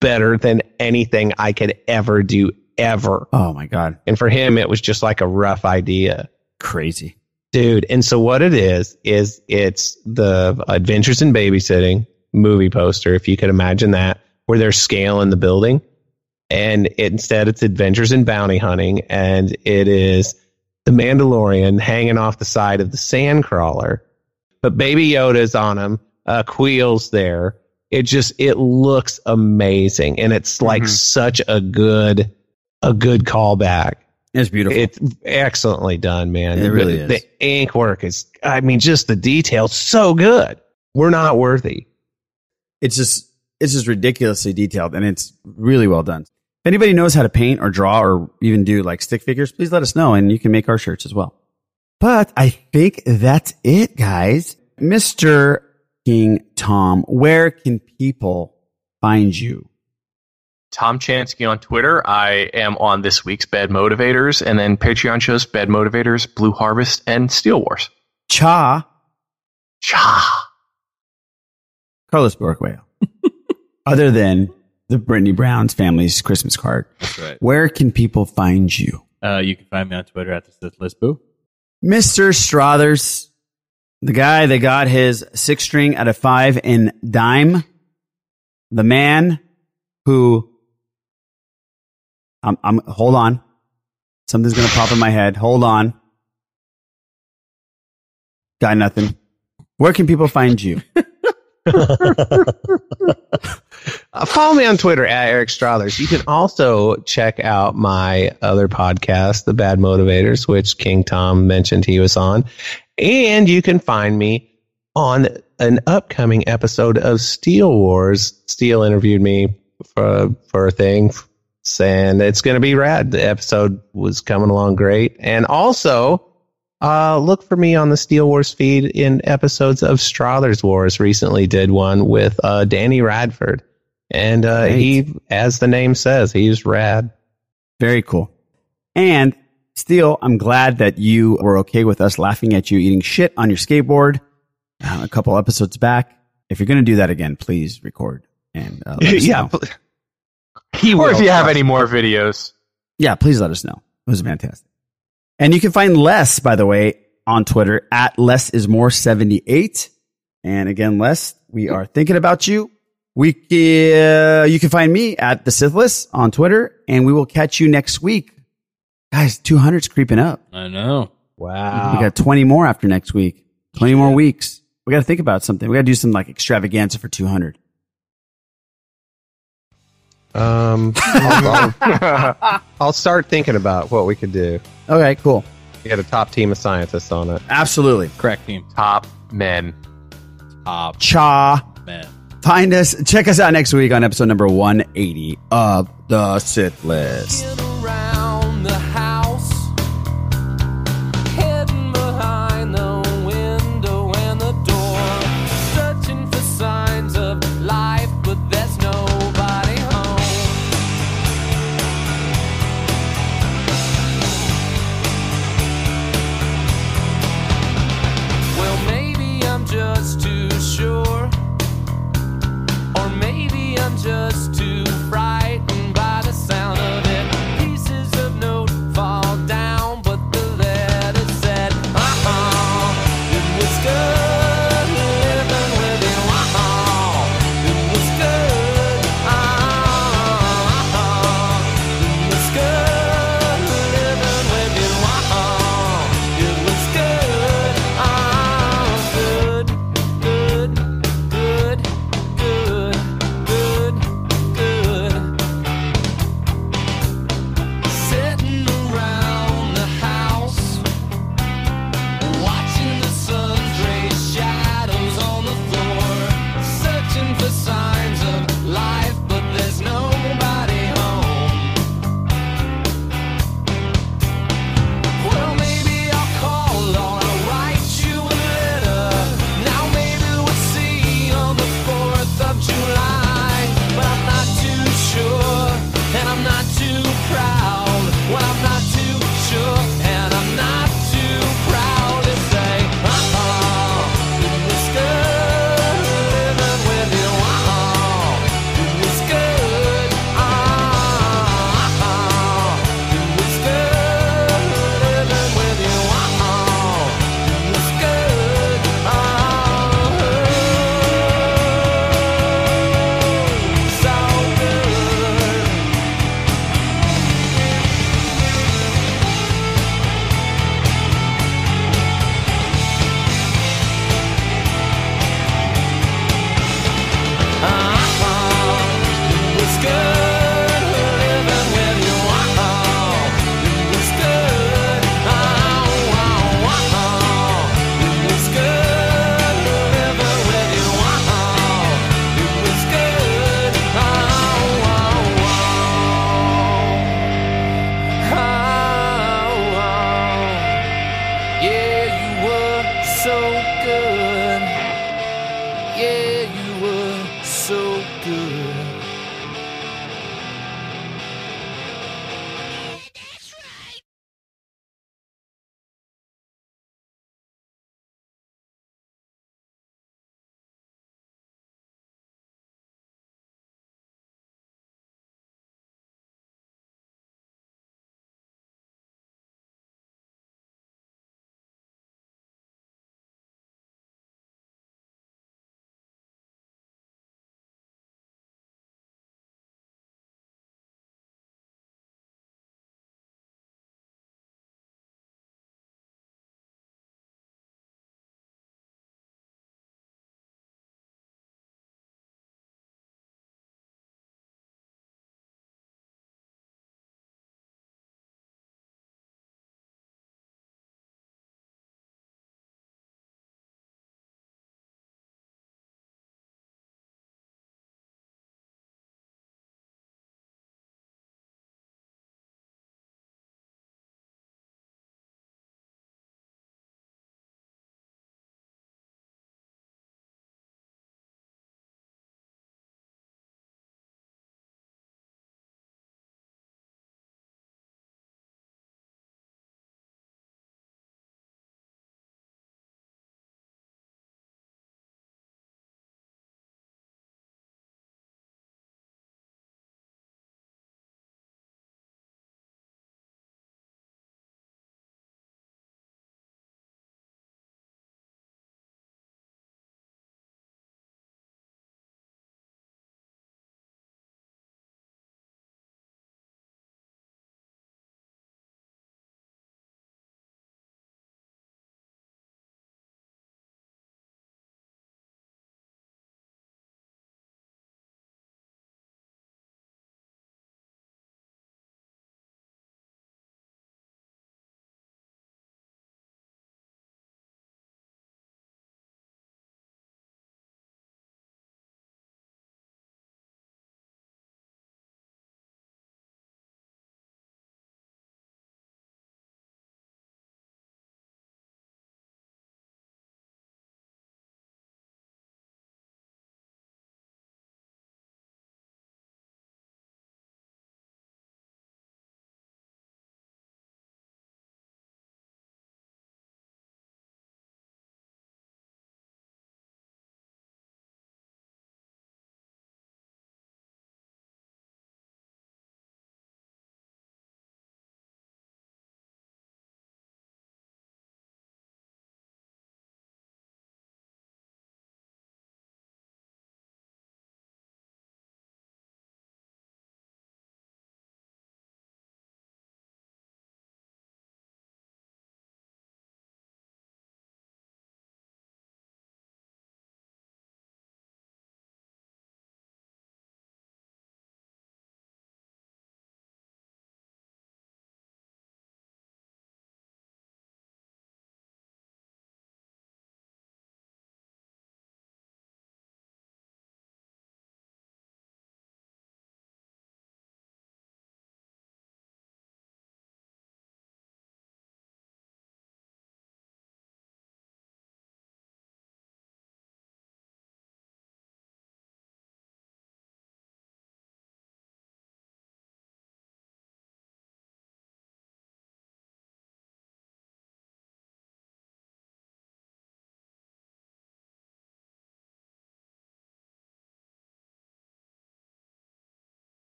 I: better than anything I could ever do ever.
H: Oh my God.
I: And for him, it was just like a rough idea.
H: Crazy.
I: Dude, and so what it is is it's the Adventures in Babysitting movie poster, if you could imagine that, where they're scaling the building, and it, instead it's Adventures in Bounty Hunting, and it is the Mandalorian hanging off the side of the Sandcrawler, but Baby Yoda's on him, uh, Kuiil's there. It just it looks amazing, and it's like
J: Mhm.
I: such a good a good callback.
H: It's beautiful.
I: It's excellently done, man.
H: It
I: The-
H: really
I: the,
H: is.
I: ink work is, I mean, just the detail, so good. We're not worthy.
H: it's just it's just ridiculously detailed and it's really well done. If anybody knows how to paint or draw or even do like stick figures, please let us know and you can make our shirts as well. But I think that's it, guys. Mr. King Tom, where can people find you?
J: Tom Chansky on Twitter. I am on this week's Bad Motivators, and then Patreon shows Bad Motivators, Blue Harvest, and Steel Wars.
H: Cha
J: Cha.
H: Carlos Borqueo. Other than the Brittany Brown's family's Christmas card,
K: That's right.
H: where can people find you?
K: Uh, you can find me on Twitter at the Sith List Boo.
H: Mr. Strothers, the guy that got his six string out of five in dime the man who I'm, I'm hold on. Something's gonna pop in my head. Hold on. Got nothing. Where can people find you?
I: Uh, follow me on Twitter at Eric Strothers. You can also check out my other podcast, The Bad Motivators, which King Tom mentioned he was on. And you can find me on an upcoming episode of Steel Wars. Steel interviewed me for, for a thing, and it's going to be rad. The episode was coming along great. And also, uh, look for me on the Steel Wars feed in episodes of Strothers Wars. Recently did one with uh, Danny Radford. And uh, he, as the name says, he's rad.
H: Very cool. And Steele, I'm glad that you were okay with us laughing at you eating shit on your skateboard uh, a couple episodes back. If you're going to do that again, please record and uh,
J: Yeah,
H: know.
J: Pl- or if you have any more videos.
H: Yeah, please let us know. It was fantastic. And you can find Les, by the way, on Twitter at less is more 78. And again, Les, we are thinking about you. We, uh, you can find me at the Sith List on Twitter and we will catch you next week. Guys, 200's creeping up.
K: I know.
I: Wow.
H: We got 20 more after next week. 20 more weeks. We got to think about something. We got to do some like extravaganza for 200.
I: Um, I'll, I'll- I'll start thinking about what we could do.
H: Okay, cool.
I: Get a top team of scientists on it.
H: Absolutely.
K: Correct team.
J: Top men.
K: Top
H: Cha.
K: man.
H: Find us, check us out next week on episode number 180 of The Sith List.